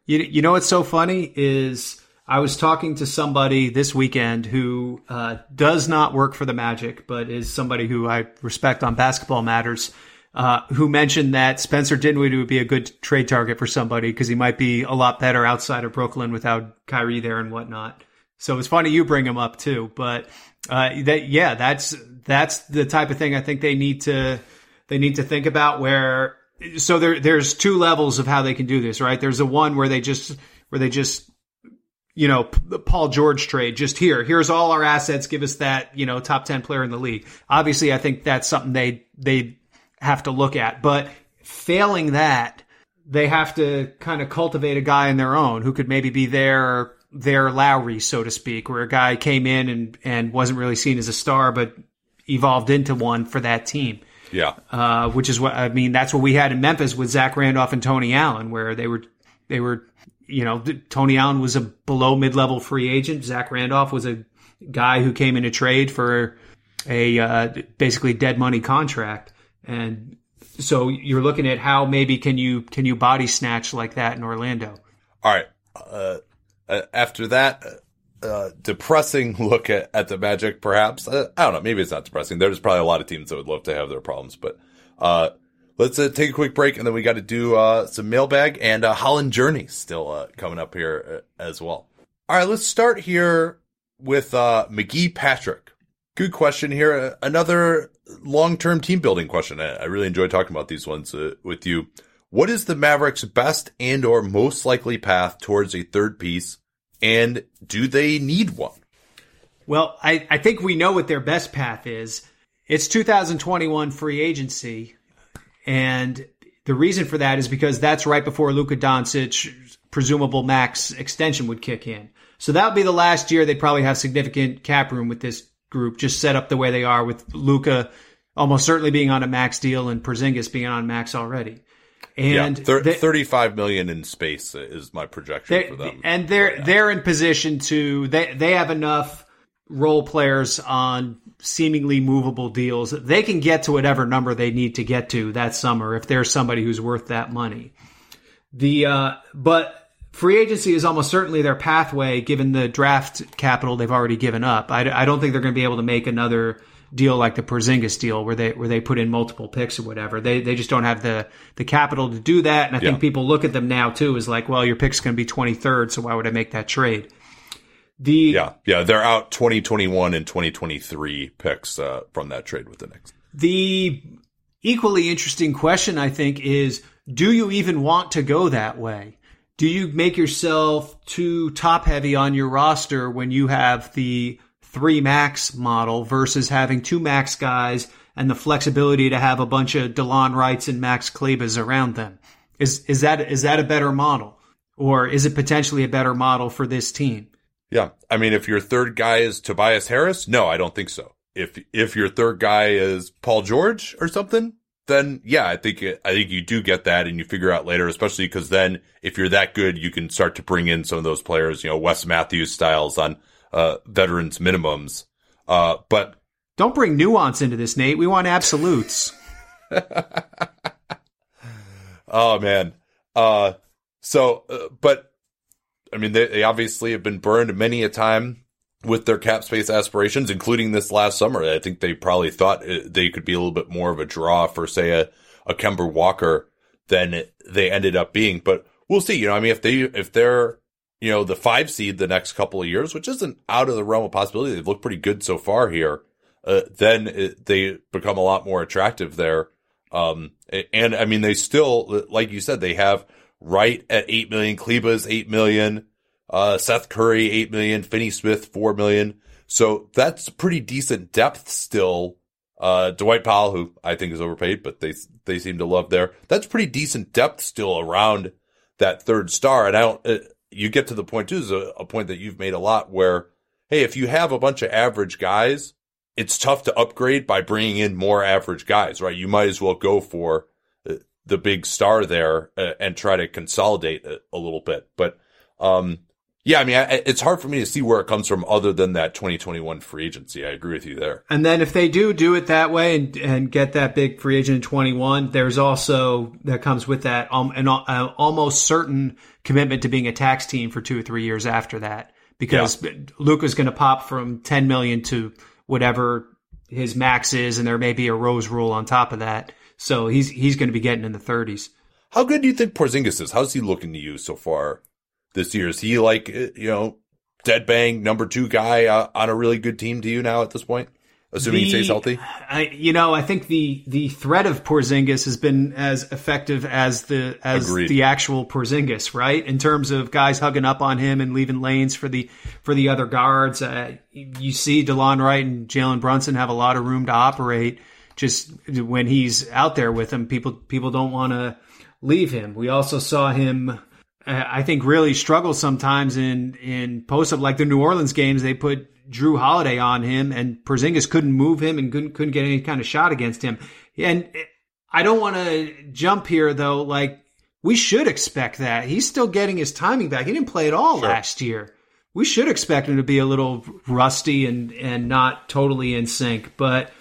You, you know what's so funny is I was talking to somebody this weekend who uh, does not work for the Magic, but is somebody who I respect on basketball matters. Uh, who mentioned that Spencer Dinwiddie would be a good trade target for somebody because he might be a lot better outside of Brooklyn without Kyrie there and whatnot. So it's funny you bring him up too, but uh, that yeah, that's that's the type of thing I think they need to they need to think about where so there there's two levels of how they can do this, right? There's a one where they just where they just you know the Paul George trade just here here's all our assets give us that you know top 10 player in the league. Obviously I think that's something they they have to look at, but failing that they have to kind of cultivate a guy in their own who could maybe be there their Lowry, so to speak, where a guy came in and, and wasn't really seen as a star, but evolved into one for that team. Yeah. Uh, which is what I mean. That's what we had in Memphis with Zach Randolph and Tony Allen, where they were they were you know Tony Allen was a below mid level free agent. Zach Randolph was a guy who came in a trade for a uh, basically dead money contract, and so you're looking at how maybe can you can you body snatch like that in Orlando? All right. Uh, uh after that, uh, depressing look at, at the Magic, perhaps. Uh, I don't know. Maybe it's not depressing. There's probably a lot of teams that would love to have their problems, but uh, let's uh, take a quick break and then we got to do uh, some mailbag and uh, Holland Journey still coming up here as well. All right, let's start here with McGee Patrick. Good question here. Another long term team building question. I really enjoy talking about these ones uh, with you. What is the Mavericks' best and or most likely path towards a third piece? And do they need one? Well, I, I think we know what their best path is. It's 2021 free agency. And the reason for that is because that's right before Luka Doncic presumable max extension would kick in. So that would be the last year they'd probably have significant cap room with this group, just set up the way they are with Luka almost certainly being on a max deal and Porzingis being on max already. And yeah, thir- they, 35 million in space is my projection for them. And they're right they're in position to they they have enough role players on seemingly movable deals. They can get to whatever number they need to get to that summer if there's somebody who's worth that money. The uh, but free agency is almost certainly their pathway given the draft capital they've already given up. I, I don't think they're going to be able to make another deal like the Porzingis deal where they where they put in multiple picks or whatever. They they just don't have the the capital to do that. And I yeah. think people look at them now too as like, well, your pick's going to be 23rd, so why would I make that trade? The Yeah, yeah, they're out 2021 and 2023 picks uh, from that trade with the Knicks. The equally interesting question I think is do you even want to go that way? Do you make yourself too top heavy on your roster when you have the three max model versus having two max guys and the flexibility to have a bunch of Delon Wrights and Max Klebers around them. Is is that is that a better model, or is it potentially a better model for this team? Yeah, I mean, if your third guy is Tobias Harris, no, I don't think so. If if your third guy is Paul George or something, then yeah, I think I think you do get that, and you figure out later, especially because then if you're that good, you can start to bring in some of those players, you know, Wes Matthews styles on uh, veterans minimums. Uh, but don't bring nuance into this, Nate. We want absolutes. oh man. Uh, so, uh, but I mean, they, they obviously have been burned many a time with their cap space aspirations, including this last summer. I think they probably thought uh, they could be a little bit more of a draw for, say, a, a Kemba Walker than they ended up being. But we'll see. You know, I mean, if they if they're you know, the five seed the next couple of years, which isn't out of the realm of possibility. They've looked pretty good so far here. Uh, then it, they become a lot more attractive there. Um, and I mean, they still, like you said, they have right at 8 million, Kleber's 8 million, uh, Seth Curry 8 million, Finney Smith 4 million. So that's pretty decent depth still. Uh, Dwight Powell, who I think is overpaid, but they, they seem to love there. That's pretty decent depth still around that third star. And I don't, uh, you get to the point too, is a, a point that you've made a lot where, hey, if you have a bunch of average guys, it's tough to upgrade by bringing in more average guys, right? You might as well go for the big star there uh, and try to consolidate a, a little bit. But, um, yeah, I mean, I, it's hard for me to see where it comes from other than that 2021 free agency. I agree with you there. And then if they do do it that way and, and get that big free agent in 21, there's also, that comes with that, um, an uh, almost certain commitment to being a tax team for two or three years after that. Because yeah. Luka's going to pop from 10 million to whatever his max is, and there may be a Rose rule on top of that. So he's, he's going to be getting in the 30s. How good do you think Porzingis is? How's he looking to you so far? This year? Is he like, uh, you know, dead bang number two guy uh, on a really good team to you now at this point? Assuming the, he stays healthy, I, you know, I think the the threat of Porzingis has been as effective as the as Agreed. the actual Porzingis, right? In terms of guys hugging up on him and leaving lanes for the for the other guards. Uh, you see, Delon Wright and Jalen Brunson have a lot of room to operate. Just when he's out there with them, people people don't want to leave him. We also saw him uh, I think really struggles sometimes in in post up like the New Orleans games. They put Jrue Holiday on him, and Porzingis couldn't move him and couldn't couldn't get any kind of shot against him. And I don't want to jump here though. Like we should expect that he's still getting his timing back. He didn't play at all Sure. last year. We should expect him to be a little rusty and and not totally in sync. But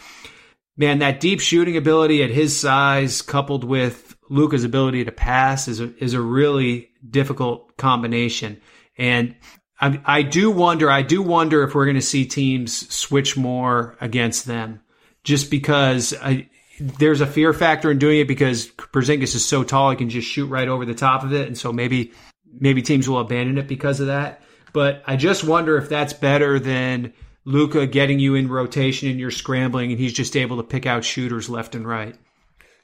man, that deep shooting ability at his size, coupled with Luka's ability to pass, is a is a really difficult combination. And I, I do wonder, I do wonder if we're going to see teams switch more against them, just because I, there's a fear factor in doing it because Porzingis is so tall, he can just shoot right over the top of it, and so maybe maybe teams will abandon it because of that. But I just wonder if that's better than Luka getting you in rotation and you're scrambling, and he's just able to pick out shooters left and right.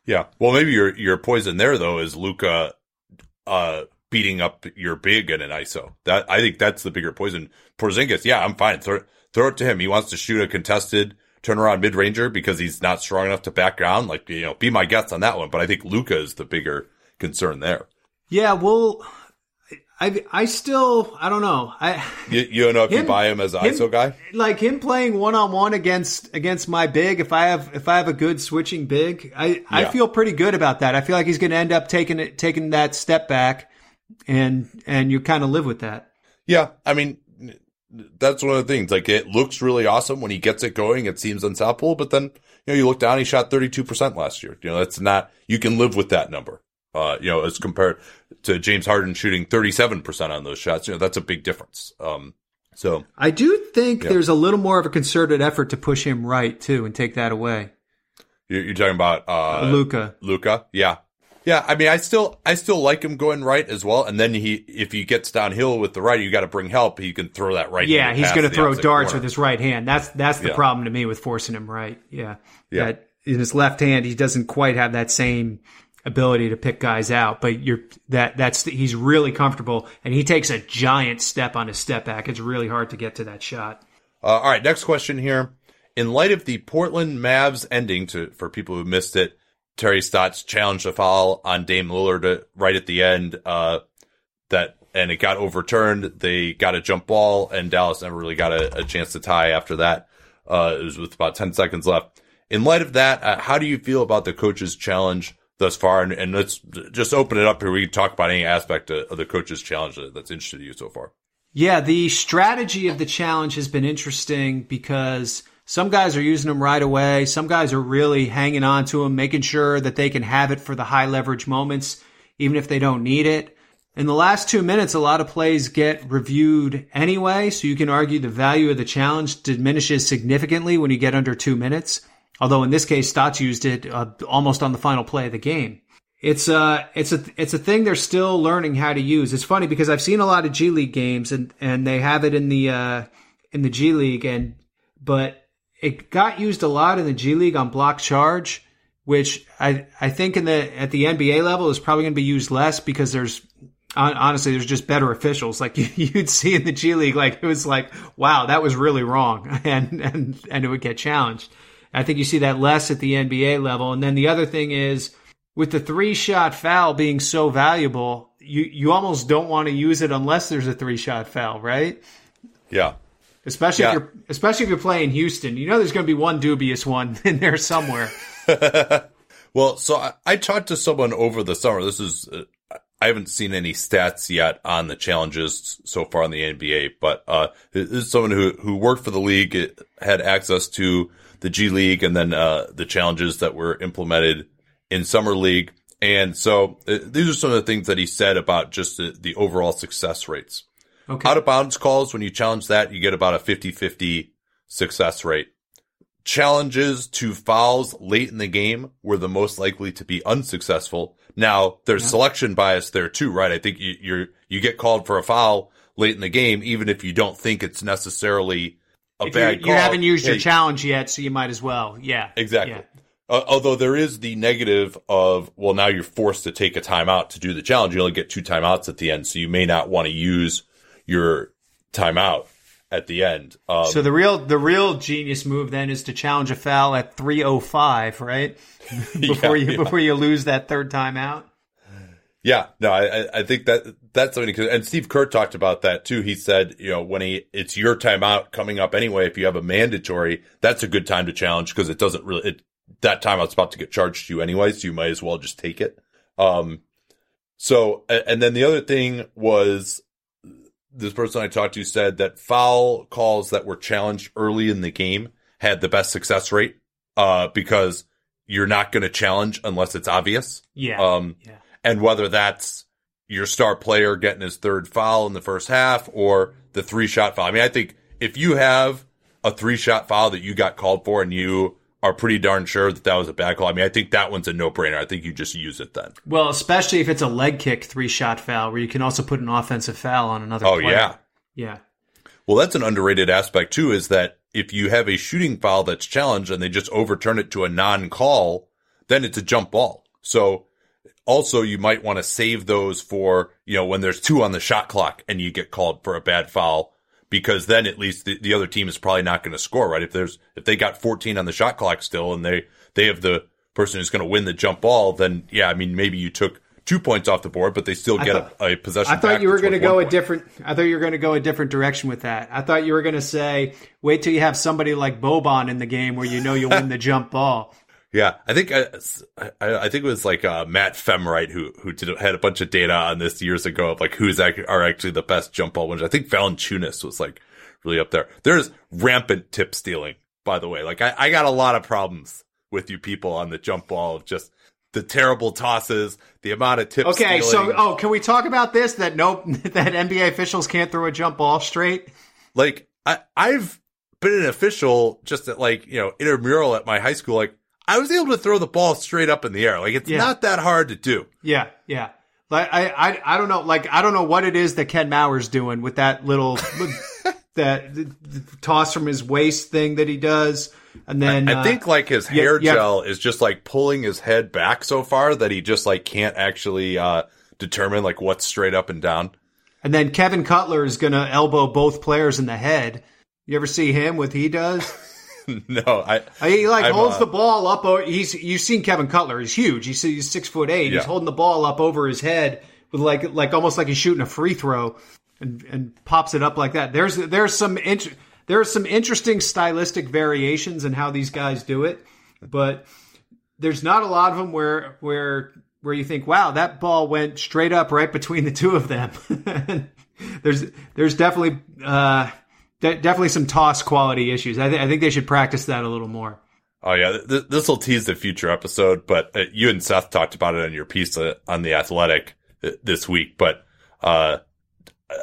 Yeah. Well, maybe your your poison there though is Luka uh beating up your big in an ISO. That I think that's the bigger poison. Porzingis, yeah, I'm fine. Throw throw it to him. He wants to shoot a contested turnaround mid ranger because he's not strong enough to back down. Like you know, be my guest on that one. But I think Luka is the bigger concern there. Yeah, well, I I still I don't know. I You, you don't know if you Him- buy him as an him- ISO guy. like him playing one on one against against my big. If I have if I have a good switching big, I I feel pretty good about that. I feel like he's going to end up taking it taking that step back, and and you kind of live with that. Yeah, I mean, that's one of the things. Like, it looks really awesome when he gets it going. It seems unstoppable, but then, you know, you look down, he shot 32% last year. You know, that's not, you can live with that number. Uh, you know, as compared to James Harden shooting 37% on those shots, you know, that's a big difference. Um, so I do think Yeah. there's a little more of a concerted effort to push him right too and take that away. you're, you're talking about, uh, Luka. Luka. Yeah. Yeah. I mean, I still, I still like him going right as well. And then he, if he gets downhill with the right, you got to bring help. He can throw that right. Yeah, he's going to throw darts corner. with his right hand. That's that's the Yeah. problem to me with forcing him right. Yeah. Yeah. That in his left hand, he doesn't quite have that same ability to pick guys out. But you're that that's he's really comfortable, and he takes a giant step on his step back. It's really hard to get to that shot. Uh, all right, next question here. In light of the Portland Mavs ending, to for people who missed it, Terry Stotts challenged a foul on Dame Lillard right at the end. Uh, that and it got overturned. They got a jump ball, and Dallas never really got a, a chance to tie after that. Uh, it was with about ten seconds left. In light of that, uh, how do you feel about the coach's challenge thus far? And, and let's just open it up here. We can talk about any aspect of, of the coach's challenge that's interested you so far. Yeah, the strategy of the challenge has been interesting because some guys are using them right away. Some guys are really hanging on to them, making sure that they can have it for the high leverage moments, even if they don't need it. In the last two minutes, a lot of plays get reviewed anyway, so you can argue the value of the challenge diminishes significantly when you get under two minutes. Although in this case, Stotts used it uh, almost on the final play of the game. It's a it's a it's a thing they're still learning how to use. It's funny because I've seen a lot of G League games and and they have it in the uh, in the G League and but it got used a lot in the G League on block charge, which I I think in the at the NBA level is probably going to be used less because there's honestly there's just better officials like you'd see in the G League like it was like wow that was really wrong and and and it would get challenged. I think you see that less at the NBA level. And then the other thing is with the three shot foul being so valuable, you, you almost don't want to use it unless there's a three shot foul, right? Yeah. Especially Yeah. if you're especially if you're playing Houston. You know there's going to be one dubious one in there somewhere. Well, so I, I talked to someone over the summer. This is, uh, I haven't seen any stats yet on the challenges so far in the NBA, but, uh, this is someone who, who worked for the league, uh, had access to the G League and then, uh, the challenges that were implemented in summer league. And so uh, these are some of the things that he said about just the, the overall success rates. Okay. Out of bounds calls, when you challenge that, you get about a 50-50 success rate. Challenges to fouls late in the game were the most likely to be unsuccessful. Now, there's selection bias there too, right? I think you, you're, you get called for a foul late in the game, even if you don't think it's necessarily a If bad you call. haven't used your challenge yet, so you might as well. Yeah. Exactly. Yeah. Uh, although there is the negative of, well, now you're forced to take a timeout to do the challenge. You only get two timeouts at the end, so you may not want to use your timeout at the end. Um, So the real the real genius move then is to challenge a foul at 305, right? before Yeah, you yeah. before you lose that third time out. yeah, no, I, I- I think that that's something. And Steve Kerr talked about that too. He said, you know, when he it's your timeout coming up anyway. If you have a mandatory, that's a good time to challenge because it doesn't really it, that timeout's about to get charged to you anyway, so you might as well just take it. Um, so and then the other thing was this person I talked to said that foul calls that were challenged early in the game had the best success rate uh, because you're not going to challenge unless it's obvious. Yeah. Um, yeah. and whether that's your star player getting his third foul in the first half or the three shot foul. I mean, I think if you have a three shot foul that you got called for and you are pretty darn sure that that was a bad call, I mean, I think that one's a no brainer. I think you just use it then. Well, especially if it's a leg kick three shot foul where you can also put an offensive foul on another Oh, player. yeah. Yeah. Well, that's an underrated aspect too, is that if you have a shooting foul that's challenged and they just overturn it to a non call, then it's a jump ball. So also you might want to save those for, you know, when there's two on the shot clock and you get called for a bad foul, because then at least the, the other team is probably not going to score, right? If there's, if they got 14 on the shot clock still and they, they have the person who's going to win the jump ball, then yeah, I mean, maybe you took two points off the board, but they still get thought- a, a possession. I thought you were going to go a different. I thought you were going to go a different direction with that. I thought you were going to say, "Wait till you have somebody like Boban in the game where you know you'll win the jump ball." Yeah, I think I, I, I think it was like uh, Matt Femright who who did had a bunch of data on this years ago of like who's act- are actually the best jump ball winners. I think Valanciunas was like really up there. There's rampant tip stealing, by the way. Like I, I got a lot of problems with you people on the jump ball of just the terrible tosses, the amount of tip. Okay, so oh, can we talk about this? That nope, that NBA officials can't throw a jump ball straight. like I I've been an official just at like you know intramural at my high school. Like I was able to throw the ball straight up in the air. Like it's Yeah. not that hard to do. Yeah, yeah. Like I, I, I don't know. Like I don't know what it is that Ken Mauer's doing with that little that the, the toss from his waist thing that he does, and then I uh, think like his hair yeah. gel is just like pulling his head back so far that he just like can't actually uh determine like what's straight up and down. and then Kevin Cutler is gonna elbow both players in the head. You ever see him? What he does? no, I He like I'm, holds uh, the ball up. o- He's you've seen Kevin Cutler. He's huge. He's, he's six foot eight. Yeah. He's holding the ball up over his head with like like almost like he's shooting a free throw, and and pops it up like that. There's there's some int- there's some interesting stylistic variations in how these guys do it, but there's not a lot of them where where where you think, wow, that ball went straight up right between the two of them. there's there's definitely uh, de- definitely some toss quality issues. I, th- I think they should practice that a little more. Oh yeah, th- this will tease the future episode, but uh, you and Seth talked about it in your piece uh, on the Athletic uh, this week. But uh,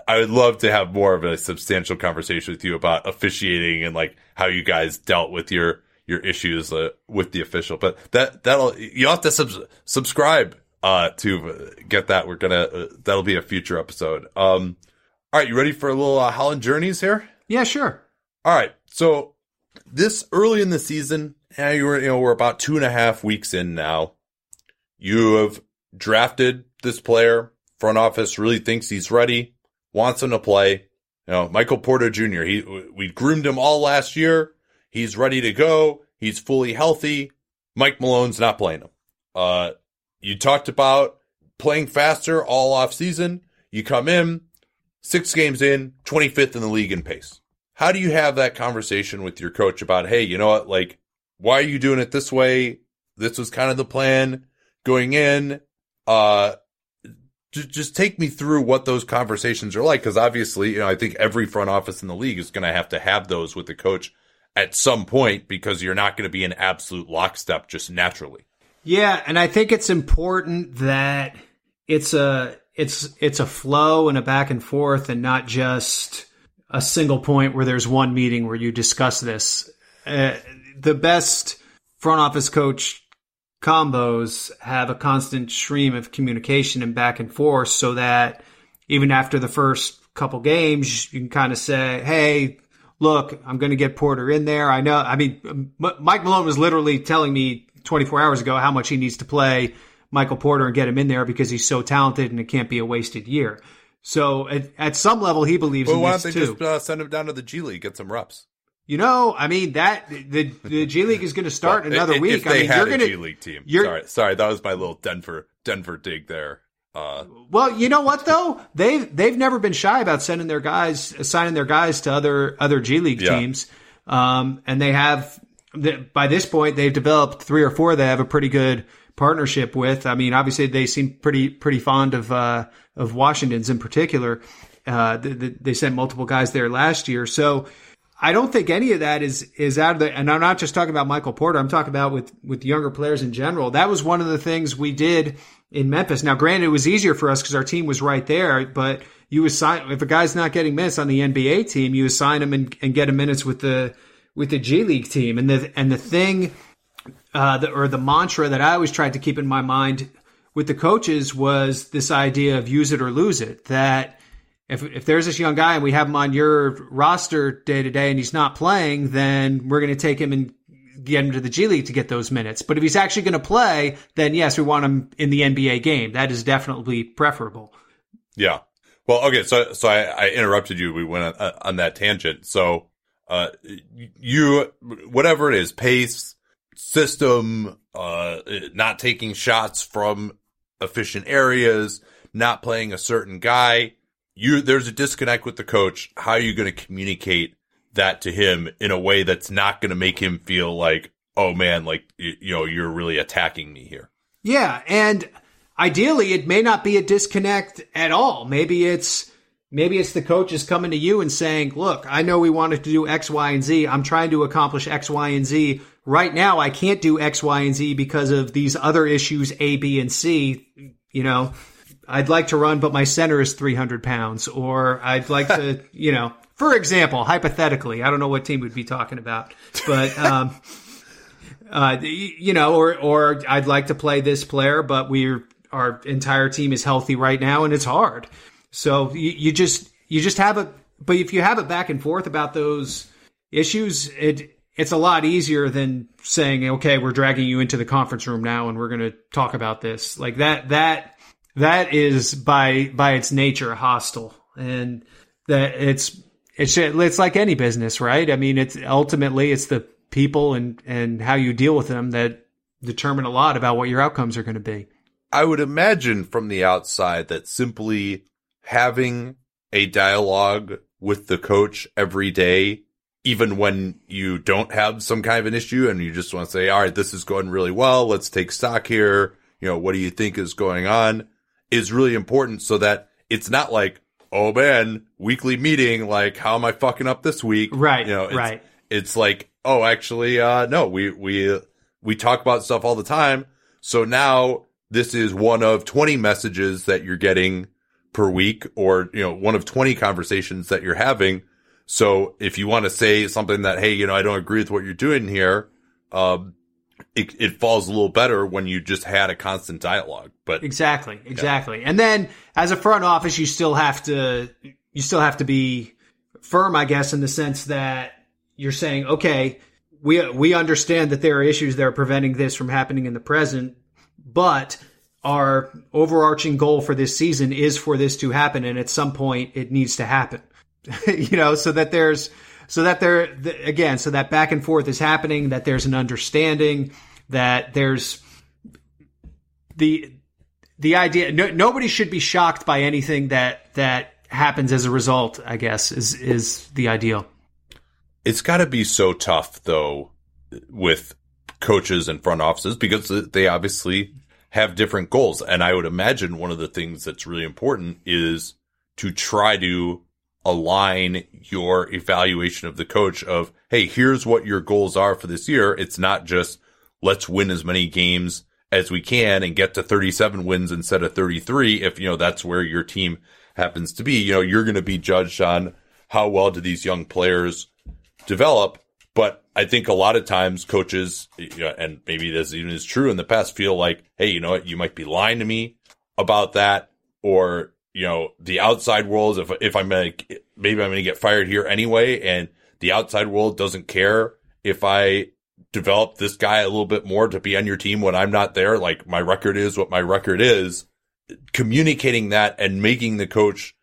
I would love to have more of a substantial conversation with you about officiating and like how you guys dealt with your your issues uh, with the official. But that that'll you have to sub- subscribe uh, to get that. We're gonna uh, that'll be a future episode. Um, all right, you ready for a little uh, Holland journeys here? Yeah, sure. All right. So this early in the season, yeah, you were, you know, we're about two and a half weeks in now. You have drafted this player. Front office really thinks he's ready, wants him to play. You know, Michael Porter Jr. He, we groomed him all last year. He's ready to go. He's fully healthy. Mike Malone's not playing him. Uh, you talked about playing faster all off season. You come in six games in, 25th in the league in pace. How do you have that conversation with your coach about, hey, you know what? Like, why are you doing it this way? This was kind of the plan going in. Uh, just, take me through what those conversations are like. Cause obviously, you know, I think every front office in the league is going to have to have those with the coach at some point because you're not going to be in absolute lockstep just naturally. Yeah, and I think it's important that it's a it's it's a flow and a back and forth, and not just a single point where there's one meeting where you discuss this. Uh, the best front office coach combos have a constant stream of communication and back and forth, so that even after the first couple games, you can kind of say, "Hey, look, I'm going to get Porter in there. I know. I mean, Mike Malone was literally telling me 24 hours ago how much he needs to play Michael Porter and get him in there because he's so talented and it can't be a wasted year. So at, at some level, he believes Well, why don't they too. just uh, send him down to the G League, get some reps? you know, I mean that the the G League is going to start Well, another if- week. If they I mean, had you're a going G League team. Sorry, sorry, that was my little Denver Denver dig there. Uh, well, you know what though? They've they've never been shy about sending their guys, assigning their guys to other other G League Yeah. teams, um, and they have by this point they've developed three or four they have a pretty good partnership with. I mean, obviously they seem pretty pretty fond of uh, of Washington's in particular. Uh, th- th- they sent multiple guys there last year, so I don't think any of that is is out of the. And I'm not just talking about Michael Porter. I'm talking about with with younger players in general. That was one of the things we did in Memphis. Now, granted, it was easier for us because our team was right there. But you assign if a guy's not getting minutes on the NBA team, you assign him and, and get him minutes with the with the G League team. And the and the thing, uh, the, or the mantra that I always tried to keep in my mind with the coaches was this idea of use it or lose it. That if if there's this young guy and we have him on your roster day to day and he's not playing, then we're going to take him and get him to the G League to get those minutes. But if he's actually going to play, then yes, we want him in the NBA game. That is definitely preferable. Yeah. Well, okay. So, so I, I interrupted you. We went on, on that tangent. So, uh, you, whatever it is, pace, system, uh, not taking shots from efficient areas, not playing a certain guy. You, there's a disconnect with the coach. How are you going to communicate that to him in a way that's not going to make him feel like, oh man, like, you, know, you're really attacking me here? Yeah, and ideally it may not be a disconnect at all. Maybe it's maybe it's the coaches coming to you and saying, "Look, I know we wanted to do X, Y, and Z. I'm trying to accomplish X, Y, and Z. Right now, I can't do X, Y, and Z because of these other issues A, B, and C. You know, I'd like to run, but my center is 300 pounds, or I'd like to, you know." For example, hypothetically, I don't know what team we'd be talking about, but um, uh, you know, or or I'd like to play this player, but we're our entire team is healthy right now, and it's hard. So you, you just you just have a, but if you have it back and forth about those issues, it it's a lot easier than saying, okay, we're dragging you into the conference room now, and we're going to talk about this. Like that that that is by by its nature hostile, and that it's it's it's like any business, right? I mean, it's ultimately it's the people and and how you deal with them that determine a lot about what your outcomes are going to be. I would imagine from the outside that simply having a dialogue with the coach every day, even when you don't have some kind of an issue and you just want to say, all right, this is going really well. Let's take stock here. You know, what do you think is going on is really important so that it's not like, oh man, weekly meeting. Like, how am I fucking up this week? Right. You know, it's, right. It's like, oh, actually, uh, no, we, we, we talk about stuff all the time. So now this is one of 20 messages that you're getting per week or, you know, one of 20 conversations that you're having. So if you want to say something that, hey, you know, I don't agree with what you're doing here, um, it, it falls a little better when you just had a constant dialogue. But exactly, exactly. Yeah. And then as a front office, you still have to, you still have to be firm, I guess, in the sense that you're saying, okay, we, we understand that there are issues that are preventing this from happening in the present, but our overarching goal for this season is for this to happen. And at some point it needs to happen, you know, so that there's, so that there, again, so that back and forth is happening, that there's an understanding, that there's the, the idea, no, nobody should be shocked by anything that, that happens as a result, I guess, is, is the ideal. It's got to be so tough though with coaches and front offices because they obviously have different goals. And I would imagine one of the things that's really important is to try to align your evaluation of the coach of, Hey, here's what your goals are for this year. It's not just let's win as many games as we can and get to 37 wins instead of 33. If, you know, that's where your team happens to be, you know, you're going to be judged on how well do these young players develop. But I think a lot of times coaches, and maybe this even is true in the past, feel like, hey, you know what, you might be lying to me about that, or you know, the outside world. If if I'm gonna, maybe I'm gonna get fired here anyway, and the outside world doesn't care if I develop this guy a little bit more to be on your team when I'm not there. Like my record is what my record is. Communicating that and making the coach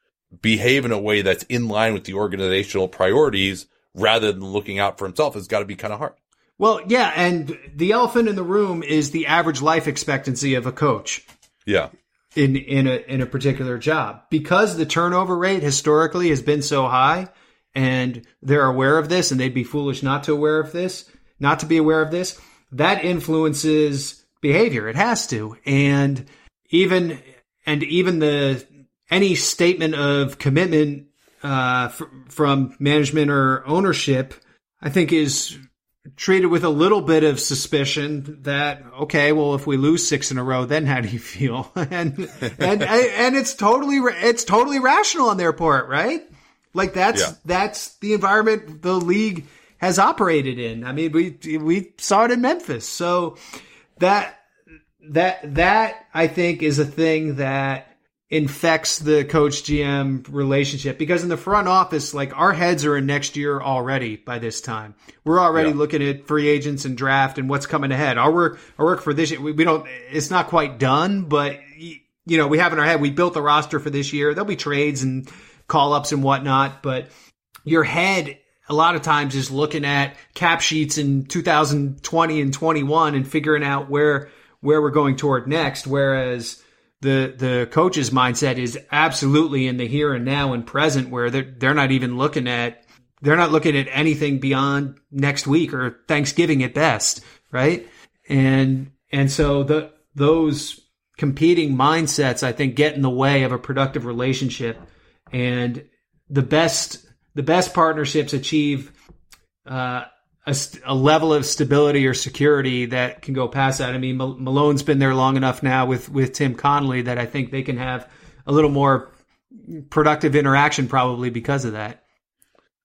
behave in a way that's in line with the organizational priorities rather than looking out for himself has got to be kind of hard. Well, yeah, and the elephant in the room is the average life expectancy of a coach. Yeah. in in a in a particular job because the turnover rate historically has been so high and they're aware of this and they'd be foolish not to aware of this not to be aware of this that influences behavior it has to and even and even the any statement of commitment uh, from management or ownership i think is treated with a little bit of suspicion that okay, well, if we lose six in a row, then how do you feel? and and and it's totally it's totally rational on their part, right? Like that's yeah. that's the environment the league has operated in. I mean, we we saw it in Memphis, so that that that I think is a thing that infects the coach GM relationship because in the front office, like our heads are in next year already by this time. We're already yeah. looking at free agents and draft and what's coming ahead. Our work, our work for this year, we, we don't, it's not quite done, but you know, we have in our head, we built the roster for this year. There'll be trades and call ups and whatnot, but your head a lot of times is looking at cap sheets in 2020 and 21 and figuring out where, where we're going toward next. Whereas, the the coach's mindset is absolutely in the here and now and present where they're they're not even looking at they're not looking at anything beyond next week or Thanksgiving at best, right? And and so the those competing mindsets I think get in the way of a productive relationship and the best the best partnerships achieve uh, a, a, level of stability or security that can go past that. I mean, Malone's been there long enough now with with Tim Connelly that I think they can have a little more productive interaction probably because of that.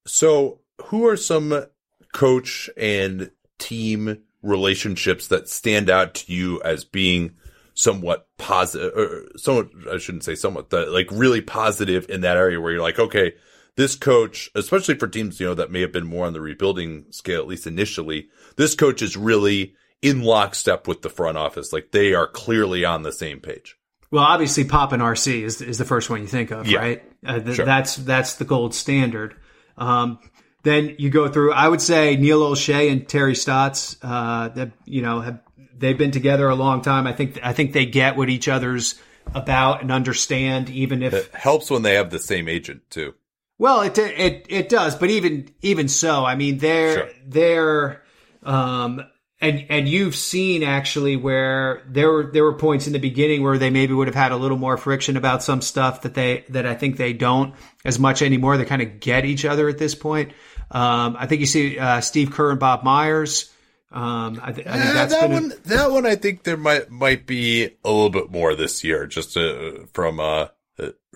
So, who are some coach and team relationships that stand out to you as being somewhat positive or somewhat I shouldn't say somewhat like really positive in that area where you're like, okay, this coach, especially for teams, you know, that may have been more on the rebuilding scale, at least initially, this coach is really in lockstep with the front office. Like they are clearly on the same page. Well, obviously, Pop and RC is is the first one you think of, yeah. right? Uh, th- sure. That's that's the gold standard. Um, then you go through. I would say Neil Olshey and Terry Stotts. Uh, that you know have they've been together a long time. I think I think they get what each other's about and understand, even if it helps when they have the same agent too. Well, it it it does, but even even so, I mean, they're sure. they're um and and you've seen actually where there were there were points in the beginning where they maybe would have had a little more friction about some stuff that they that I think they don't as much anymore. They kind of get each other at this point. Um, I think you see uh, Steve Kerr and Bob Myers. Um, I, th- I think that's that one. A- that one, I think there might might be a little bit more this year, just uh, from uh,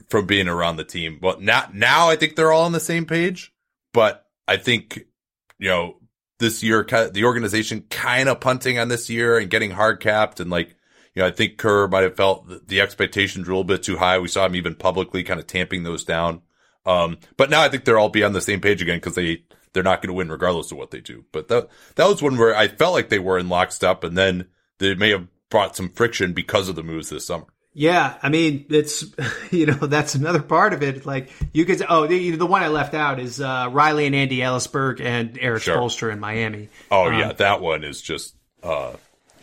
from being around the team. But now, now I think they're all on the same page. But I think, you know, this year, the organization kind of punting on this year and getting hard capped. And like, you know, I think Kerr might have felt the expectations were a little bit too high. We saw him even publicly kind of tamping those down. Um, but now I think they're all be on the same page again because they, they're not going to win regardless of what they do. But that, that was one where I felt like they were in lockstep and then they may have brought some friction because of the moves this summer. Yeah, I mean, it's you know that's another part of it. Like you could, oh, the, the one I left out is uh, Riley and Andy Elisburg and Erik sure. Spoelstra in Miami. Oh um, yeah, that one is just, uh,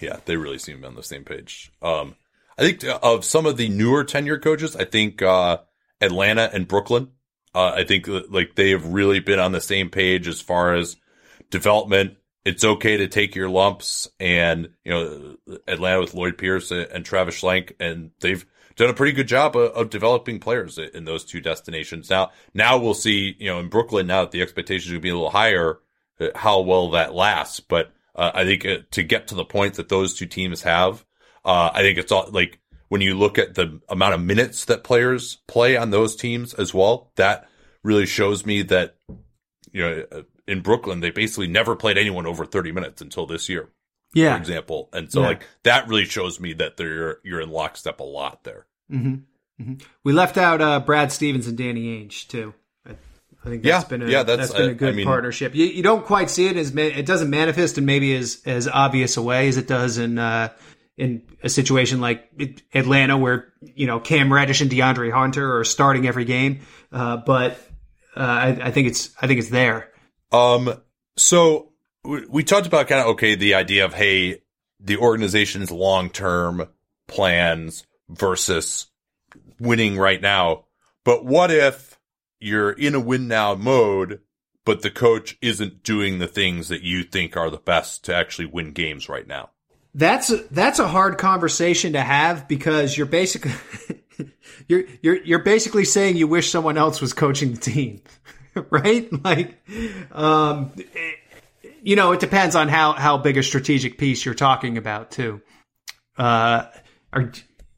yeah, they really seem to be on the same page. Um, I think uh, of some of the newer tenure coaches, I think uh, Atlanta and Brooklyn. Uh, I think uh, like they have really been on the same page as far as development it's okay to take your lumps and, you know, Atlanta with Lloyd Pierce and Travis Schlenk, and they've done a pretty good job of, of, developing players in those two destinations. Now, now we'll see, you know, in Brooklyn, now that the expectations will be a little higher, uh, how well that lasts. But, uh, I think uh, to get to the point that those two teams have, uh, I think it's all like when you look at the amount of minutes that players play on those teams as well, that really shows me that, you know, uh, in Brooklyn, they basically never played anyone over 30 minutes until this year. Yeah. For example. And so yeah. like that really shows me that they're, you're in lockstep a lot there. Mm-hmm. Mm-hmm. We left out uh, Brad Stevens and Danny Ainge too. I, think that's yeah, been a, yeah, that's, that's been a good I mean, partnership. You, you, don't quite see it as it doesn't manifest in maybe as as obvious a way as it does in uh, in a situation like Atlanta, where you know Cam Reddish and DeAndre Hunter are starting every game. Uh, but uh, I, I, think it's I think it's there. Um, so we, we talked about kind of, okay, the idea of, hey, the organization's long term plans versus winning right now. But what if you're in a win now mode, but the coach isn't doing the things that you think are the best to actually win games right now? That's a, that's a hard conversation to have because you're basically you're you're you're basically saying you wish someone else was coaching the team, right? Like, um, you know, it depends on how how big a strategic piece you're talking about too. Uh, are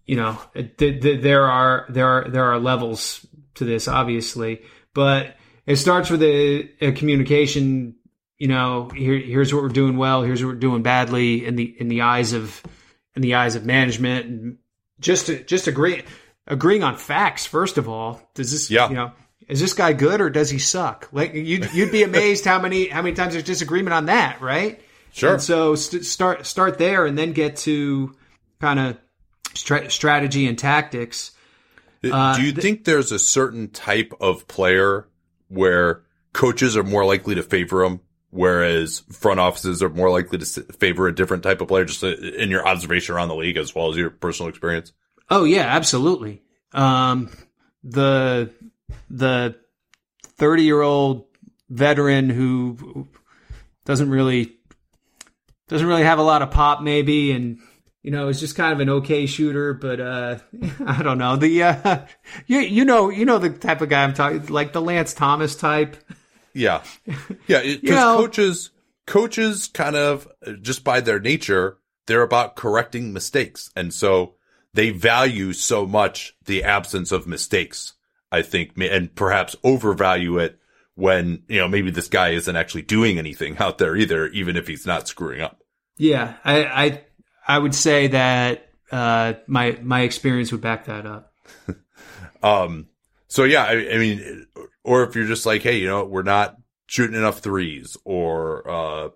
you know, th- th- there are there are there are levels to this, obviously, but it starts with a, a communication you know, here, here's what we're doing well, here's what we're doing badly in the in the eyes of in the eyes of management, and just to, just agree agreeing on facts first of all. Does this, yeah. you know, is this guy good or does he suck? Like you'd you'd be amazed how many how many times there's disagreement on that, right? Sure. And so st- start start there and then get to kind of stra- strategy and tactics. Uh, Do you th- think there's a certain type of player where coaches are more likely to favor them whereas front offices are more likely to favor a different type of player just uh, in your observation around the league as well as your personal experience oh yeah absolutely um, the the 30 year old veteran who doesn't really doesn't really have a lot of pop maybe and you know is just kind of an okay shooter but uh i don't know the uh you, you know you know the type of guy i'm talking like the lance thomas type yeah, yeah. Because you know, coaches, coaches, kind of just by their nature, they're about correcting mistakes, and so they value so much the absence of mistakes. I think, and perhaps overvalue it when you know maybe this guy isn't actually doing anything out there either, even if he's not screwing up. Yeah, I I, I would say that uh, my my experience would back that up. um. So yeah, I, I mean, or if you're just like, hey, you know, we're not shooting enough threes, or uh,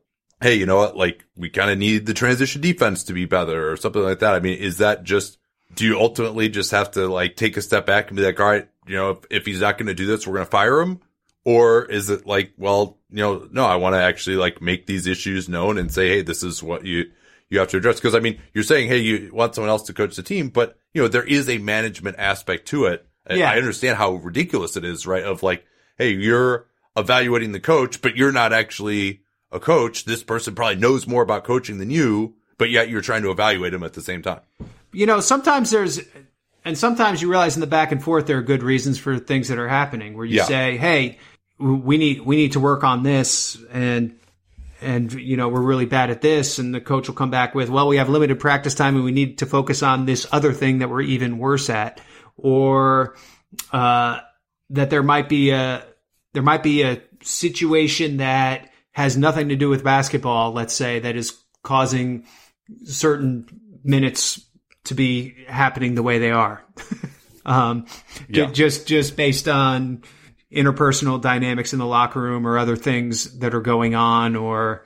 hey, you know what, like we kind of need the transition defense to be better, or something like that. I mean, is that just do you ultimately just have to like take a step back and be like, all right, you know, if, if he's not going to do this, we're going to fire him? Or is it like, well, you know, no, I want to actually like make these issues known and say, hey, this is what you, you have to address. Cause I mean, you're saying, hey, you want someone else to coach the team, but you know, there is a management aspect to it. Yeah. I understand how ridiculous it is, right? Of like, hey, you're evaluating the coach, but you're not actually a coach. This person probably knows more about coaching than you, but yet you're trying to evaluate him at the same time. You know, sometimes there's, and sometimes you realize in the back and forth there are good reasons for things that are happening where you yeah. say, "Hey, we need we need to work on this," and and you know we're really bad at this, and the coach will come back with, "Well, we have limited practice time, and we need to focus on this other thing that we're even worse at," or uh, that there might be a there might be a situation that has nothing to do with basketball, let's say, that is causing certain minutes to be happening the way they are. um, yeah. just just based on interpersonal dynamics in the locker room or other things that are going on or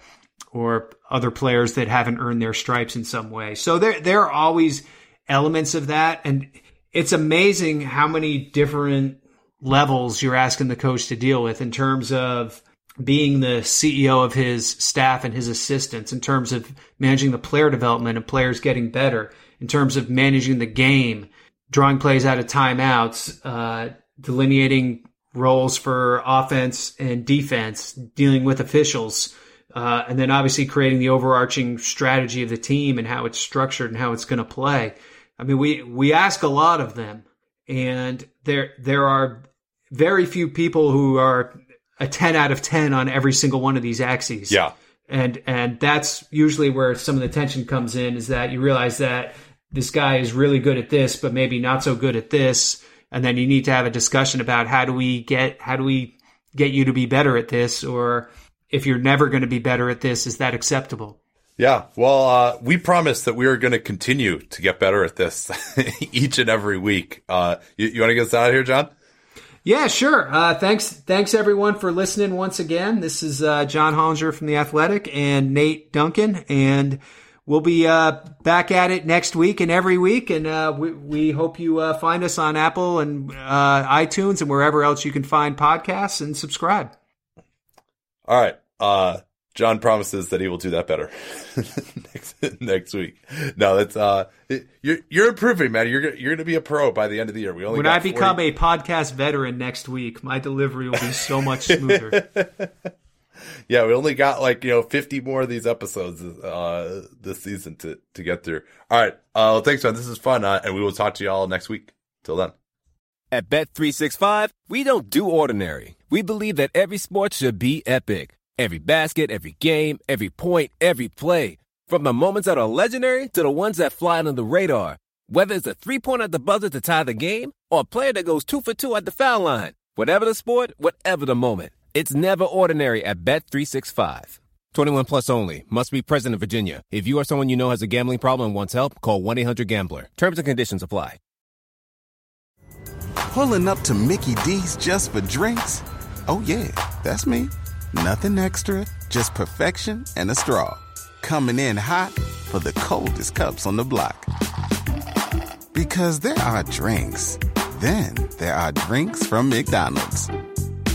or other players that haven't earned their stripes in some way. So there there are always elements of that and it's amazing how many different levels you're asking the coach to deal with in terms of being the CEO of his staff and his assistants, in terms of managing the player development and players getting better, in terms of managing the game, drawing plays out of timeouts, uh, delineating roles for offense and defense, dealing with officials, uh, and then obviously creating the overarching strategy of the team and how it's structured and how it's going to play. I mean, we we ask a lot of them, and there there are very few people who are a 10 out of 10 on every single one of these axes. Yeah. And and that's usually where some of the tension comes in is that you realize that this guy is really good at this but maybe not so good at this and then you need to have a discussion about how do we get how do we get you to be better at this or if you're never going to be better at this is that acceptable? Yeah, well, uh, we promise that we are going to continue to get better at this each and every week. Uh, you, you want to get us out of here, John? Yeah, sure. Uh, thanks, thanks everyone for listening once again. This is uh, John Hollinger from the Athletic and Nate Duncan, and we'll be uh, back at it next week and every week. And uh, we, we hope you uh, find us on Apple and iTunes and wherever else you can find podcasts and subscribe. All right. John promises that he will do that better next next week. No, that's uh, you're you're improving, man. You're you're going to be a pro by the end of the year. We only when I become a podcast veteran next week, my delivery will be so much smoother. yeah, we only got like you know 50 more of these episodes uh, this season to to get through. All right, uh, thanks, man. This is fun, uh, and we will talk to you all next week. Till then. At Bet three six five, we don't do ordinary. We believe that every sport should be epic. Every basket, every game, every point, every play. From the moments that are legendary to the ones that fly under the radar. Whether it's a three pointer at the buzzer to tie the game or a player that goes two for two at the foul line. Whatever the sport, whatever the moment. It's never ordinary at Bet365. 21 plus only. Must be present in Virginia. If you or someone you know has a gambling problem and wants help, call 1-800-GAMBLER. Terms and conditions apply. Pulling up to Mickey D's just for drinks? Oh yeah, that's me. Nothing extra, just perfection and a straw. Coming in hot for the coldest cups on the block. Because there are drinks. Then there are drinks from McDonald's.